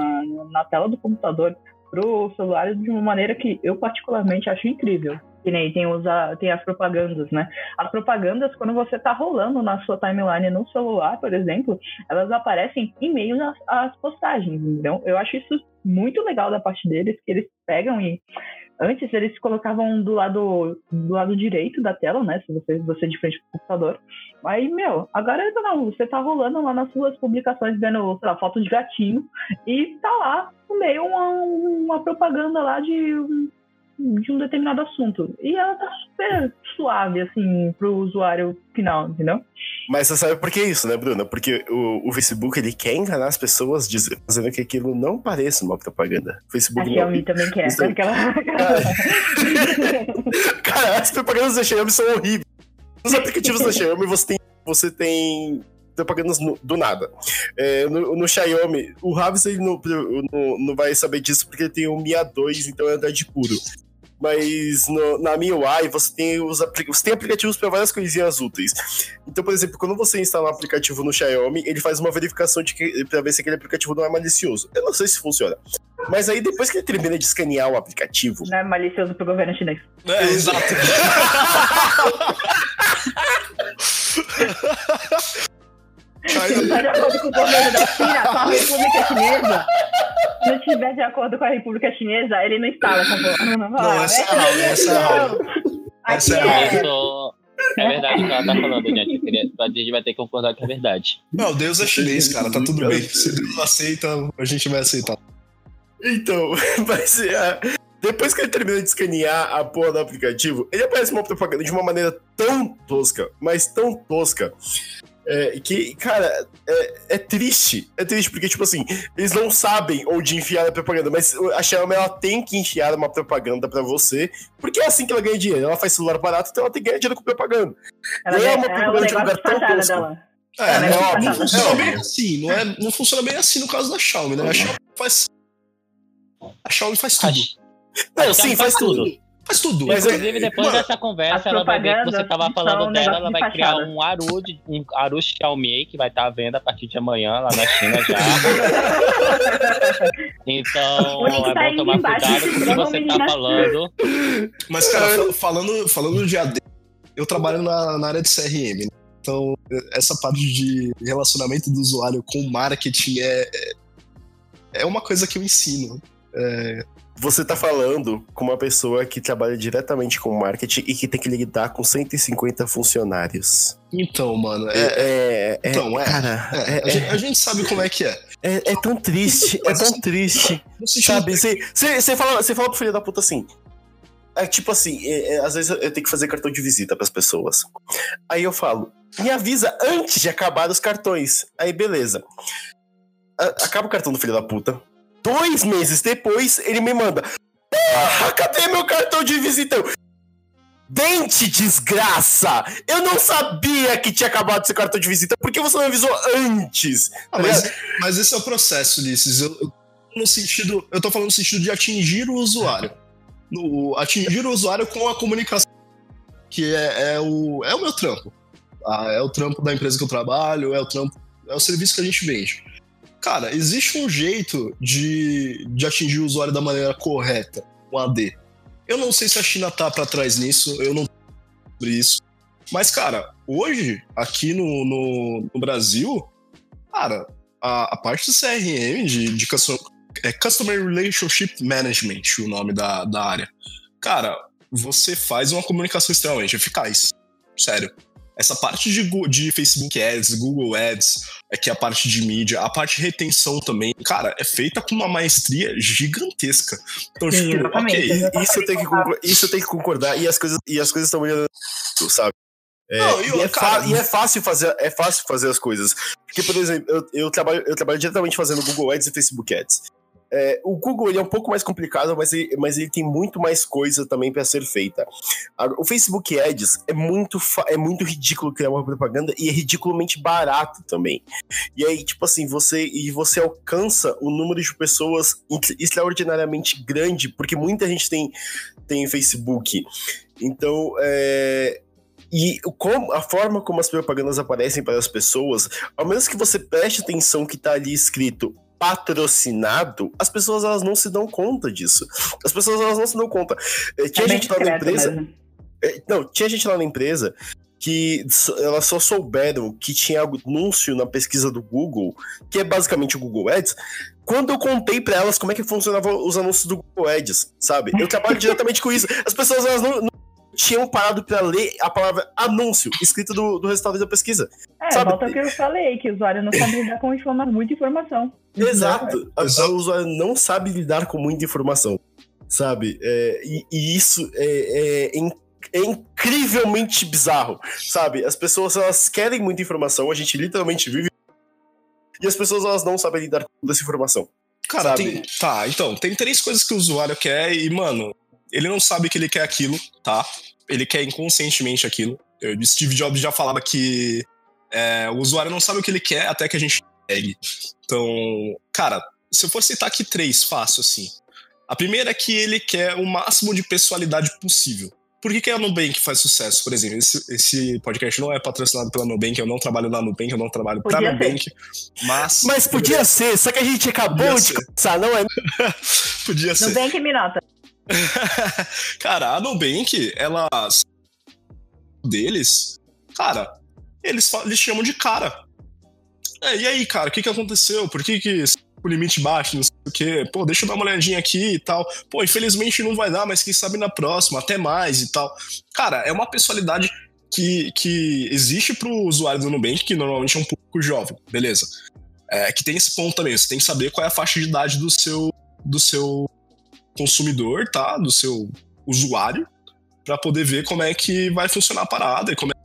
na tela do computador pro celular de uma maneira que eu particularmente acho incrível. Que nem tem, os, a- tem as propagandas, né? As propagandas, quando você tá rolando na sua timeline no celular, por exemplo, elas aparecem em meio às, às postagens, então eu acho isso muito legal da parte deles, que eles pegam e antes eles colocavam do lado do lado direito da tela, né, se você você de frente pro computador. Aí, meu, agora não, você tá rolando lá nas suas publicações vendo, sei lá, foto de gatinho e tá lá no meio uma, uma propaganda lá de de um determinado assunto. E ela tá super suave, assim, pro usuário final, entendeu? Mas você sabe por que isso, né, Bruna? Porque o, o Facebook ele quer enganar as pessoas diz- dizendo que aquilo não pareça uma propaganda. O A Facebook não. Xiaomi também quer. Isso. Aquela... Cara, as propagandas da Xiaomi são horríveis. Nos aplicativos da Xiaomi você tem, você tem propagandas do nada. É, no, no Xiaomi, o Ravis ele não, não, não vai saber disso porque ele tem o Mi A2, então é Android puro. Mas no- na MIUI você tem os você tem aplicativos para várias coisinhas úteis. Então, por exemplo, quando você instala um aplicativo no Xiaomi, ele faz uma verificação de que para ver se aquele aplicativo não é malicioso. Eu não sei se funciona. Mas aí depois que ele termina de escanear o aplicativo, Não é malicioso pro governo chinês. É, exato. Se não tá de acordo com o governo da China, com a República Chinesa, não estiver de acordo com a República Chinesa, ele não instala essa porra. Não, Não, essa é errado, essa é errado. Essa é é, Eu sou, É verdade o que ela tá falando, gente. Queria- A gente vai ter que concordar que é verdade. Não, Deus é chinês, cara, tá tudo bem. Se Deus aceita, a gente vai aceitar. Então, mas é, depois que ele termina de escanear a porra do aplicativo, ele aparece uma propaganda de uma maneira tão tosca, mas tão tosca, é, que, cara, é, é triste. É triste porque, tipo assim, eles não sabem onde enfiar a propaganda, mas a Xiaomi, ela tem que enfiar uma propaganda pra você, porque é assim que ela ganha dinheiro. Ela faz celular barato, então ela tem que ganhar dinheiro com propaganda. Ela Não é é, uma é propaganda de um lugar de tão tosco. dela. É, É, não, mas não funciona bem assim, não, é, não funciona bem assim no caso da Xiaomi, né? A Xiaomi faz. A Xiaomi faz tudo. Não, sim, faz faz tudo. Faz tudo. Mas Inclusive, depois Mano, dessa conversa, ela vai ver que você tava falando um dela, ela vai criar fachada. um Aru, de, um Aru Xiaomi que vai estar à venda a partir de amanhã lá na China já. Então, O link é tá bom tomar embaixo, cuidado com o que você tá falando. Mas, cara, fal- falando, falando de AD, eu trabalho na, na área de CRM, né? Então, essa parte de relacionamento do usuário com marketing é, é- é uma coisa que eu ensino. Você tá falando com uma pessoa que trabalha diretamente com marketing e que tem que lidar com 150 funcionários. Então, mano, é, É, é, é, Então, é. cara, é, é, a, gente, a gente sabe como é que é. é, é tão triste, é tão triste. Sabe, você fala, você fala pro filho da puta assim. É tipo assim, é, é, às vezes eu tenho que fazer cartão de visita pras pessoas. Aí eu falo, me avisa antes de acabar os cartões. Aí beleza. Acaba o cartão do filho da puta. Dois meses depois, ele me manda. Porra, cadê meu cartão de visita? Eu, Dente, desgraça! Eu não sabia que tinha acabado seu cartão de visita. Por que você não avisou antes? Ah, mas, mas esse é o processo, Ulisses. Eu, eu, no sentido, eu tô falando no sentido de atingir o usuário. No, atingir o usuário com a comunicação, que é, é o, é o meu trampo. Ah, é o trampo da empresa que eu trabalho, é o trampo, é o serviço que a gente vende. Cara, existe um jeito de, de atingir o usuário da maneira correta, um AD. Eu não sei se a China tá para trás nisso, eu não sobre isso. Mas, cara, hoje, aqui no, no, no Brasil, cara, a, a parte do CRM, de, de é Customer Relationship Management, o nome da, da área. Cara, você faz uma comunicação extremamente eficaz. Sério. Essa parte de, de Facebook Ads, Google Ads, é que é a parte de mídia, a parte de retenção também, cara, é feita com uma maestria gigantesca. Então, Sim, tipo, exatamente. ok. Isso eu tenho que concordar, isso eu tenho que concordar e as coisas e as coisas estão melhorando, sabe? É, Não, e, e, é cara, e é fácil fazer, é fácil fazer as coisas. Porque, por exemplo, eu, eu trabalho, eu trabalho diretamente fazendo Google Ads e Facebook Ads. É, o Google ele é um pouco mais complicado, mas ele, mas ele tem muito mais coisa também para ser feita. O Facebook Ads é muito, é muito ridículo criar uma propaganda e é ridiculamente barato também. E aí, tipo assim, você e você alcança o número de pessoas extraordinariamente grande, porque muita gente tem, tem Facebook. Então, é, e como, a forma como as propagandas aparecem para as pessoas, ao menos que você preste atenção que tá ali escrito patrocinado, as pessoas elas não se dão conta disso. As pessoas elas não se dão conta. É, tinha É gente lá na empresa. mesmo. É, Não, tinha gente lá na empresa que elas só souberam que tinha anúncio na pesquisa do Google, que é basicamente o Google Ads, quando eu contei pra elas como é que funcionavam os anúncios do Google Ads, sabe? Eu trabalho diretamente com isso. As pessoas elas não, não tinham parado pra ler a palavra anúncio escrita do, do resultado da pesquisa. É, Sabe- volta ao que eu falei, que o usuário não sabe lidar com informa muita informação. Exato. Exato. O usuário não sabe lidar com muita informação, sabe? É, e, e isso é, é é incrivelmente bizarro, sabe? As pessoas elas querem muita informação, a gente literalmente vive. E as pessoas elas não sabem lidar com toda essa informação. Cara, tem, tá, então, tem três coisas que o usuário quer e, mano, ele não sabe que ele quer aquilo, tá? Ele quer inconscientemente aquilo. Eu, Steve Jobs já falava que é, o usuário não sabe o que ele quer até que a gente pegue. Então, cara, se eu for citar aqui três, fácil assim. A primeira é que ele quer o máximo de pessoalidade possível. Por que, que a Nubank faz sucesso? Por exemplo, esse, esse podcast não é patrocinado pela Nubank, eu não trabalho na Nubank, eu não trabalho pra Podia Nubank, mas... Mas podia ser, só que a gente acabou Podia de ser. começar, não é? Podia ser. Nubank me nota. cara, a Nubank, ela. deles, cara, eles, eles chamam de cara. É, e aí, cara, o que, que aconteceu? Por que, que o limite baixo? Não sei o quê. Pô, deixa eu dar uma olhadinha aqui e tal. Pô, infelizmente não vai dar, mas quem sabe na próxima, até mais e tal. Cara, é uma pessoalidade que, que existe para o usuário do Nubank, que normalmente é um público jovem, beleza. É, que tem esse ponto também, você tem que saber qual é a faixa de idade do seu, do seu consumidor, tá? Do seu usuário, para poder ver como é que vai funcionar a parada e como é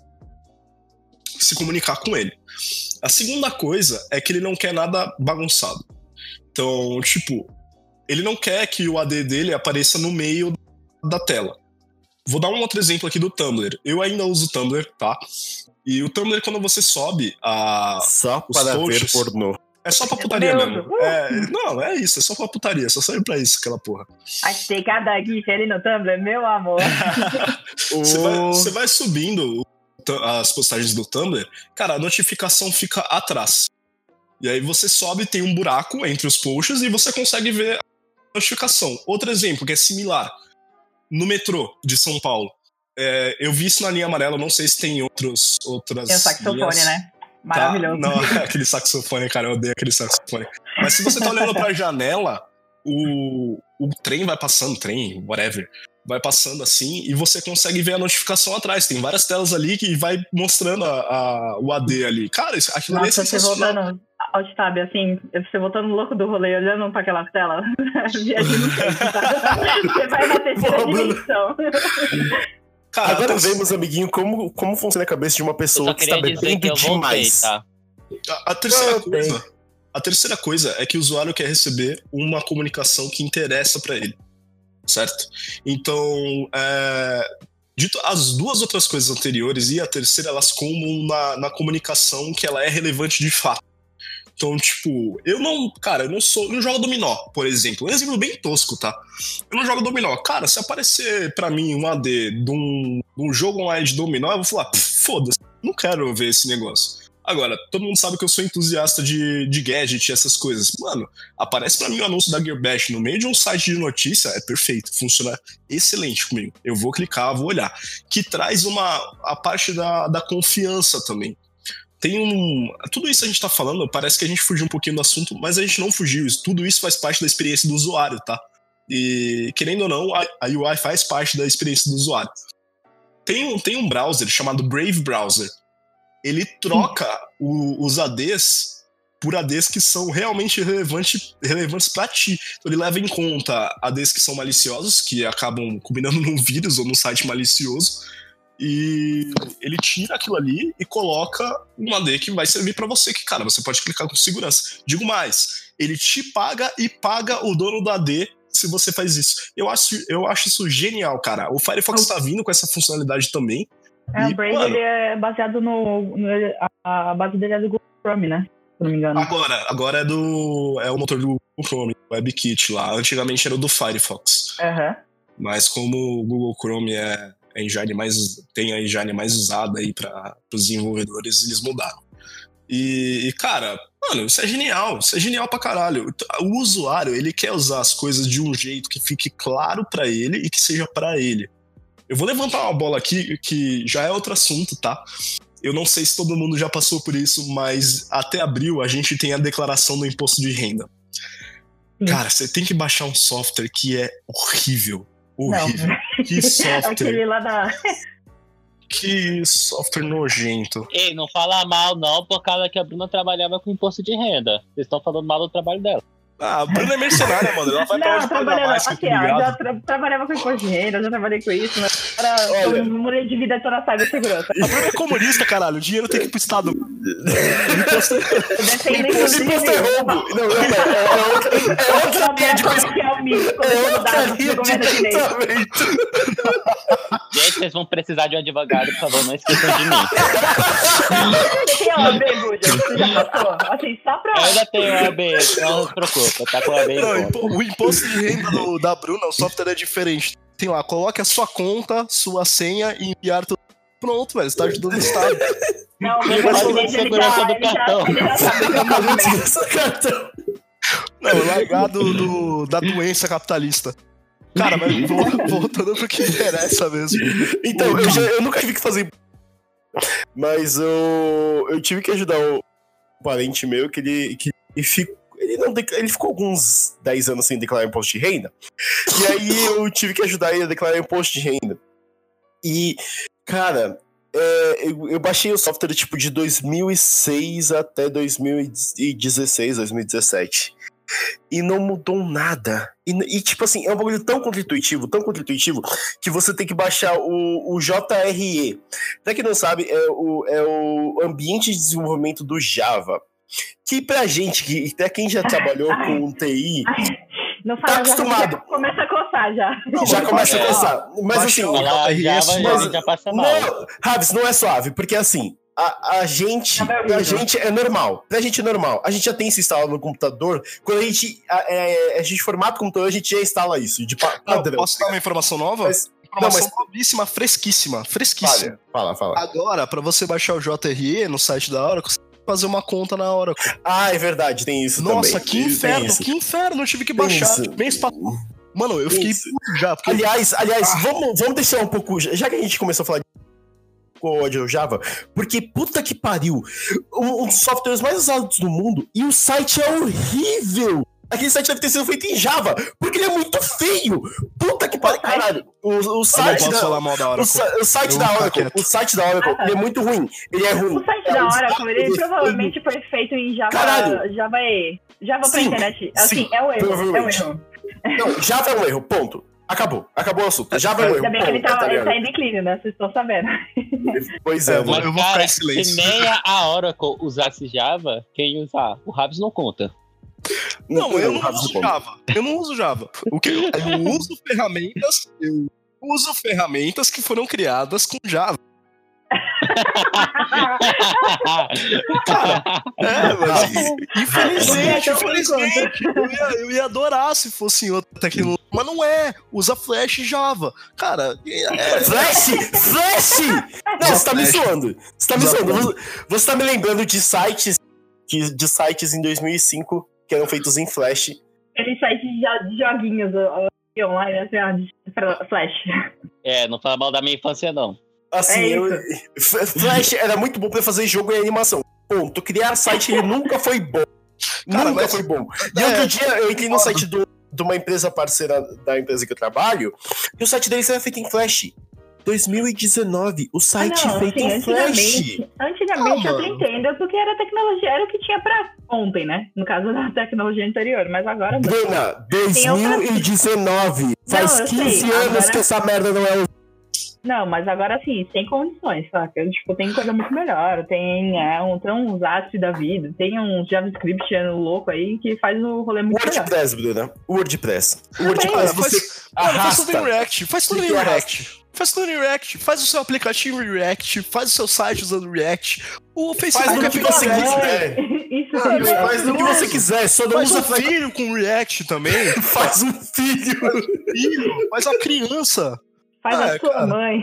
que se comunicar com ele. A segunda coisa é que ele não quer nada bagunçado. Então, tipo, ele não quer que o AD dele apareça no meio da tela. Vou dar um outro exemplo aqui do Tumblr. Eu ainda uso o Tumblr, tá? E o Tumblr, quando você sobe a. Só para ver posts. pornô. É só pra putaria Meu mesmo. É, não, é isso, é só pra putaria, só serve pra isso, aquela porra. Achei cada gif ali no Tumblr, meu amor. Você vai, você vai subindo as postagens do Tumblr, cara, a notificação fica atrás. E aí você sobe, tem um buraco entre os posts e você consegue ver a notificação. Outro exemplo que é similar. No metrô de São Paulo. É, eu vi isso na linha amarela, não sei se tem outros, outras. Tem o saxofone, linhas. né? Tá? Maravilhoso. Não, aquele saxofone, cara, eu odeio aquele saxofone. Mas se você tá olhando pra janela, o, o trem vai passando, trem, whatever, vai passando assim, e você consegue ver a notificação atrás. Tem várias telas ali que vai mostrando a, a- o AD ali. Cara, isso, aquilo ali é Nossa, você sensacional. voltando ao tab, assim, você voltando louco do rolê, olhando pra aquela tela, viagem no tempo, tá? Você vai na terceira dimensão. Cara, Agora a ter- vemos, amiguinho, como, como funciona a cabeça de uma pessoa que está bebendo que eu voltei, demais. tá? a, a terceira Eu coisa. A terceira coisa é que o usuário quer receber uma comunicação que interessa pra ele. Certo? Então, é, dito as duas outras coisas anteriores e a terceira, elas comam na, na comunicação que ela é relevante de fato. Então, tipo, eu não, cara, eu não sou, eu não jogo dominó, por exemplo. Um exemplo bem tosco, tá? Eu não jogo dominó. Cara, se aparecer pra mim um AD de um, um jogo online de dominó, eu vou falar, "Pff, foda-se, não quero ver esse negócio. Agora, todo mundo sabe que eu sou entusiasta de, de gadget e essas coisas. Mano, aparece pra mim o anúncio da Gearbash no meio de um site de notícia, é perfeito, funciona excelente comigo. Eu vou clicar, vou olhar. Que traz uma a parte da, da confiança também. Tem um. Tudo isso a gente tá falando, parece que a gente fugiu um pouquinho do assunto, mas a gente não fugiu. Tudo isso faz parte da experiência do usuário, tá? E querendo ou não, a, UI faz parte da experiência do usuário. Tem um, tem um browser chamado Brave Browser. Ele troca o- os ADs por ADs que são realmente relevante, relevantes para ti. Então ele leva em conta ADs que são maliciosos, que acabam combinando num vírus ou num site malicioso, e ele tira aquilo ali e coloca um AD que vai servir para você, que, cara, você pode clicar com segurança. Digo mais, ele te paga e paga o dono do AD se você faz isso. Eu acho, eu acho isso genial, cara. O Firefox tá vindo com essa funcionalidade também. É, E, o Brave mano, ele é baseado no, no- a, base dele é do Google Chrome, né? Se não me engano. Agora, agora é do. É o motor do Google Chrome, o WebKit lá. Antigamente era do Firefox. Aham. Mas como o Google Chrome é a engine mais, tem a engine mais usada aí para os desenvolvedores, eles mudaram. E, e, cara, mano, isso é genial, isso é genial pra caralho. O usuário, ele quer usar as coisas de um jeito que fique claro pra ele e que seja pra ele. Eu vou levantar uma bola aqui que já é outro assunto, tá? Eu não sei se todo mundo já passou por isso, mas até abril a gente tem a declaração do imposto de renda. Cara, você tem que baixar um software que é horrível. Horrível. Não. Que software. Aquele lá da. Que software nojento. Ei, não fala mal não, por causa que a Bruna trabalhava com imposto de renda. Vocês estão falando mal do trabalho dela. Ah, a Bruna é mercenária, mano. Ela vai pra Não, onde paga trabalhando. mais, que eu Assim, ligado. já tra trabalhava com renda, já trabalhei com isso, mas era Olha. um mulher de vida toda sabe segurança. A Bruna é comunista, caralho. O dinheiro tem que ir pro Estado. Imposto, imposto é roubo. Não, não, não. É, é outra, é outra linha de pensamento. que é o outra linha de pensamento. Gente, vocês vão precisar de um advogado, por favor, não esqueçam de mim. Você tem OAB, Buja? Você já passou? Assim, só pra... Eu ainda tenho OAB, não se tá em Não, impo- o imposto de renda do- da Bruna, o software é diferente. Tem lá, coloque a sua conta, sua senha e enviar tudo. Pronto, velho. Você tá ajudando o Estado. Não, o Mas segurança do cartão. Não, largar do, da doença capitalista. Cara, mas vol- voltando pro que interessa mesmo. Então, eu, já, eu nunca tive que fazer. Mas eu, eu tive que ajudar o parente meu que ele. Que ele, fico, ele, não, ele ficou alguns 10 anos sem declarar imposto de renda. E aí eu tive que ajudar ele a declarar imposto de renda. E, cara, é, eu, eu baixei o software tipo de 2006 até 2016, 2017. E não mudou nada. E, e, tipo assim, é um bagulho tão contra-intuitivo, tão contra-intuitivo, que você tem que baixar o, o JRE. Pra quem não sabe, é o, é o ambiente de desenvolvimento do Java. Que pra gente, que até quem já trabalhou com TI, Não Tá fala já, acostumado. já começa a coçar já. já começa a é. coçar. Mas assim, JRE, Java mas- já, já passa mal. Não, Raves, não é suave, porque assim, a, a gente, Não é pra horrível. gente é normal. Pra gente é normal. A gente já tem isso instalado no computador. Quando a gente, a, é, a gente formata o computador, a gente já instala isso, de pa- Não, padrão. posso dar uma informação nova? Mas- informação não, novíssima, fresquíssima, fresquíssima. Fala, fala, fala. Agora, pra você baixar o JRE no site da Oracle, fazer uma conta na Oracle. Ah, é verdade, tem isso Nossa, também. que inferno, que inferno, eu tive que Tem baixar. isso. Mês Mano, eu fiquei isso. puto já, porque Aliás, aliás, Ah. vamos, vamos deixar um pouco. Já que a gente começou a falar de ódio ao Java, porque puta que pariu, um dos softwares mais usados do mundo e o site é horrível. Aquele site deve ter sido feito em Java, porque ele é muito feio. Puta que pariu, caralho. O, o site da, o, Oracle. sa- o site da vou ficar Oracle, o site da Oracle, Ah, tá. ele é muito ruim. Ele é ruim. O site É, da o Oracle, ele provavelmente foi feito em Java, Caralho. Java E. Java pra Sim, internet. Assim, sim, é o erro. É o erro. Não, Java é um erro, ponto. Acabou, acabou o assunto. Java é um erro, Ainda bem que ele ponto, tá, ele tá em declínio, né? Vocês estão sabendo. Pois é, Eu vou- mano. eu ficar cara, em silêncio. se nem a- a Oracle usasse Java, quem usar? O Rabs não conta. Não, eu não uso. Java. Eu não uso Java. O que eu, eu uso ferramentas, eu uso ferramentas que foram criadas com Java. É, mas infelizmente, Então, infelizmente, eu ia, eu ia adorar se fosse em outra tecnologia. Mas não é. Usa Flash e Java. Cara, é, Flash! Flash! Não, você tá me zoando. Você tá me zoando. Você- Você tá me lembrando de sites de, de sites em 2005 que eram feitos em Flash. Aquele site de jo- de joguinhos online, assim, ó, Flash. É, não fala mal da minha infância, não. Assim, É eu, Flash era muito bom pra fazer jogo e animação. Ponto. Criar site ele nunca foi bom. Cara, nunca mas- foi bom. E É, outro dia eu entrei no site do- de uma empresa parceira da empresa que eu trabalho e o site deles era feito em Flash. 2019, o site Ah, não, feito assim, em Flash. antigamente, antigamente Ah, eu entendo, porque era tecnologia, era o que tinha pra ontem, né? No caso da tecnologia anterior, mas agora não. Bruna, Tem outra- 2019. Faz eu 15 sei, anos agora- que essa merda não é. Não, mas agora sim, sem condições, saca? Tipo, tem coisa muito melhor. Tem, é, um, tem uns ASP da vida, tem um JavaScript louco aí que faz o rolê muito melhor. WordPress, Bruna. WordPress. WordPress, você faz, mano, faz tudo em arrasta. React. Faz tudo em React. Faz tudo em React. Faz o seu aplicativo em React. Faz o seu site usando React. O Facebook Faz no é que feito você quiser. Isso Ah, faz Faz no que você quiser, só não Faz usa um filho com React também. Faz um filho. Filho, faz a criança. faz Ah, a sua cara. mãe.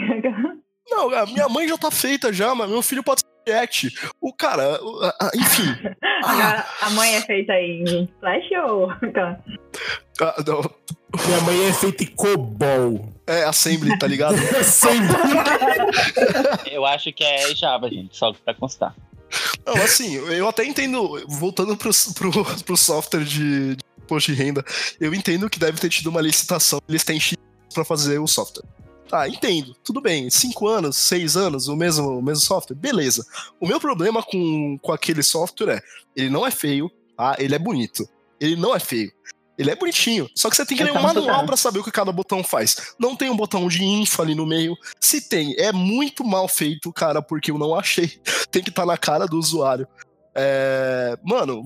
Não, a minha mãe já tá feita já, mas meu filho pode ser React. O cara, o- a- a- enfim. Ah, Agora, a mãe é feita em Flash ou. ah, não, Minha mãe é feita em COBOL. É Assembly, tá ligado? Eu acho que é Java, gente, só pra constar. Não, assim, eu até entendo, voltando pro, pro, pro software de, de imposto de renda, eu entendo que deve ter tido uma licitação, eles têm X pra fazer o software. Tá, entendo, tudo bem, cinco anos, seis anos, o mesmo, o mesmo software, beleza. O meu problema com, com aquele software é, ele não é feio, tá? Ele é bonito. Ele não é feio. Ele é bonitinho, só que você tem que ler um manual tá. pra saber o que cada botão faz. Não tem um botão de info ali no meio. Se tem, é muito mal feito, cara, porque eu não achei. Tem que estar na cara do usuário. É, Mano,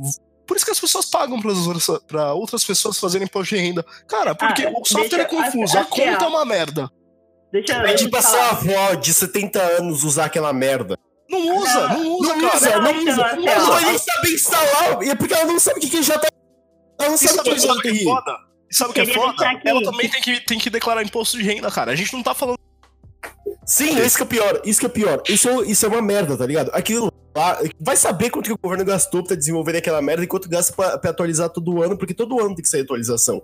por isso que as pessoas pagam para outras pessoas fazerem imposto de renda. Cara, porque Ah, o software é confuso, a é conta é uma merda. Deixa eu É tipo eu a sua avó de 70 anos usar aquela merda. Não usa, não usa, Não cara. usa, não Não, usa. não, Ela não. não vai nem saber instalar. E é porque ela não sabe o que, que já tá. Não sabe sabe, sabe o o que é TI. foda? E sabe o que é foda? Ela também tem que, tem que declarar imposto de renda, cara. A gente não tá falando. Sim, isso que é pior. Isso que é pior. Isso, é- isso é uma merda, tá ligado? Aquilo lá. Vai saber quanto que o governo gastou pra desenvolver aquela merda e quanto gasta pra, pra atualizar todo ano, porque todo ano tem que sair atualização.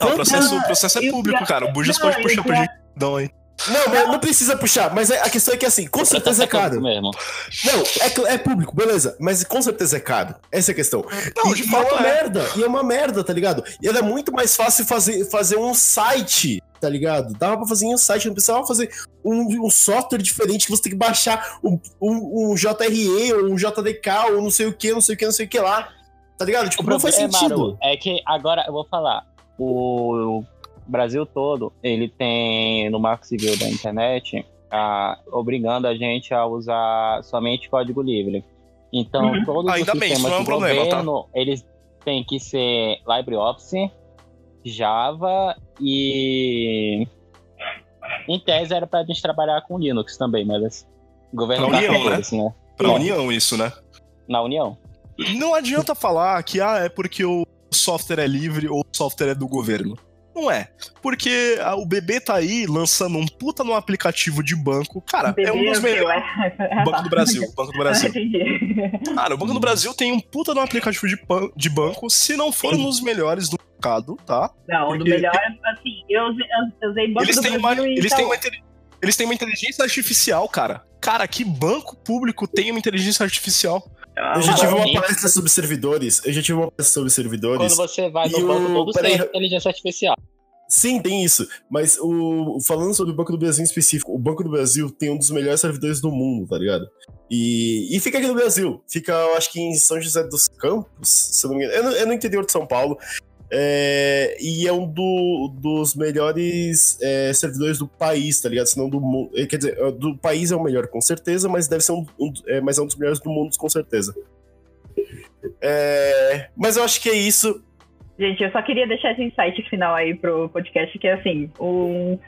Não, o processo, o processo é público, cara. O Bujas Não, pode puxar pro gente. Não, hein? Não, mas não precisa puxar, mas é- a questão é que assim, com certeza é caro. mesmo. Não, é, é público, beleza, mas com certeza é caro. Essa é a questão. Não, e, de e é uma é. merda, e é uma merda, tá ligado? E era muito mais fácil fazer, fazer um site, tá ligado? Dava pra fazer um site, não precisava fazer um, um software diferente que você tem que baixar um, um, um JRE ou um JDK ou não sei o que, não sei o que, não sei o que lá. Tá ligado? Tipo, O não faz sentido. Maru, é que agora eu vou falar. O Brasil todo, ele tem no Marco Civil da internet a, obrigando a gente a usar somente código livre. Então, Uhum. todos Ainda os bem, isso sistemas não é um problema, tá? governo, eles têm que ser LibreOffice, Java e... Em tese era pra gente trabalhar com Linux também, mas o governo Pra tá União, né? assim, né? Pra É. União, isso, né? Na União. Não adianta falar que ah, é porque o software é livre ou o software é do governo. Não é. Porque ah, o bebê tá aí lançando um puta no aplicativo de banco. Cara, é um dos melhores. melhores. Banco do Brasil, Banco do Brasil. Cara, o Banco do Brasil tem um puta no aplicativo de, pan- de banco, se não for um dos melhores do mercado, tá? Não, do Porque- melhor, assim, eu usei, eu usei Banco Eles do têm, Brasil uma, eles, têm Itaú. uma, eles têm uma inteligência artificial, cara. Cara, que banco público tem uma inteligência artificial? Ah, Eu já tive uma Sim. palestra sobre servidores. Eu já tive uma palestra sobre servidores. Quando você vai no banco, o- todo peraí, tem inteligência artificial. Sim, tem isso. Mas o falando sobre o Banco do Brasil em específico, o Banco do Brasil tem um dos melhores servidores do mundo, tá ligado? E, e fica aqui no Brasil. Fica, eu acho que em São José dos Campos, se eu não me engano. É no, é no interior de São Paulo. É, e é um do- dos melhores é, servidores do país, tá ligado? Se não do mundo. Quer dizer, é, do país é o melhor, com certeza, mas deve ser um, um- é, mas é um dos melhores do mundo, com certeza. É, mas eu acho que é isso. Gente, eu só queria deixar esse insight final aí pro podcast, que é assim, o...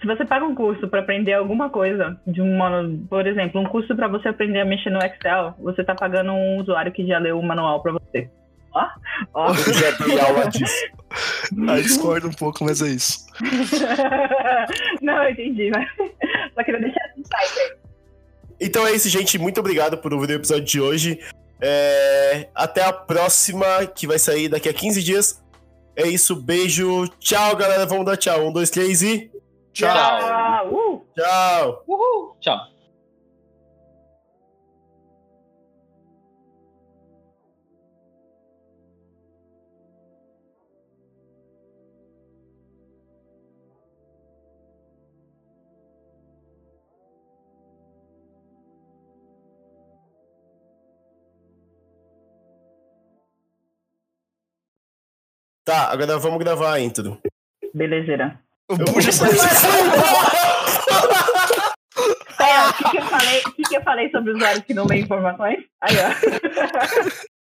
se você paga um curso pra aprender alguma coisa, de um por exemplo, um curso pra você aprender a mexer no Excel, você tá pagando um usuário que já leu o manual pra você. Ó, ó. Eu já dei aula disso. Ah, discordo um pouco, mas é isso. Não, eu entendi, mas só queria deixar esse insight aí. Então é isso, gente. Muito obrigado por ouvir o episódio de hoje. É, Até a próxima, que vai sair daqui a 15 dias. É isso, beijo. Tchau, galera. Vamos dar tchau. Um, dois, três e. Tchau. Tchau. Uh! Tchau. Uhul! Tchau. Tá, agora vamos gravar a intro. Belezeira. O Buja saiu. Aí, ó, o que, que eu falei, o que, que eu falei sobre usuários que não lêem informações? Aí, ó.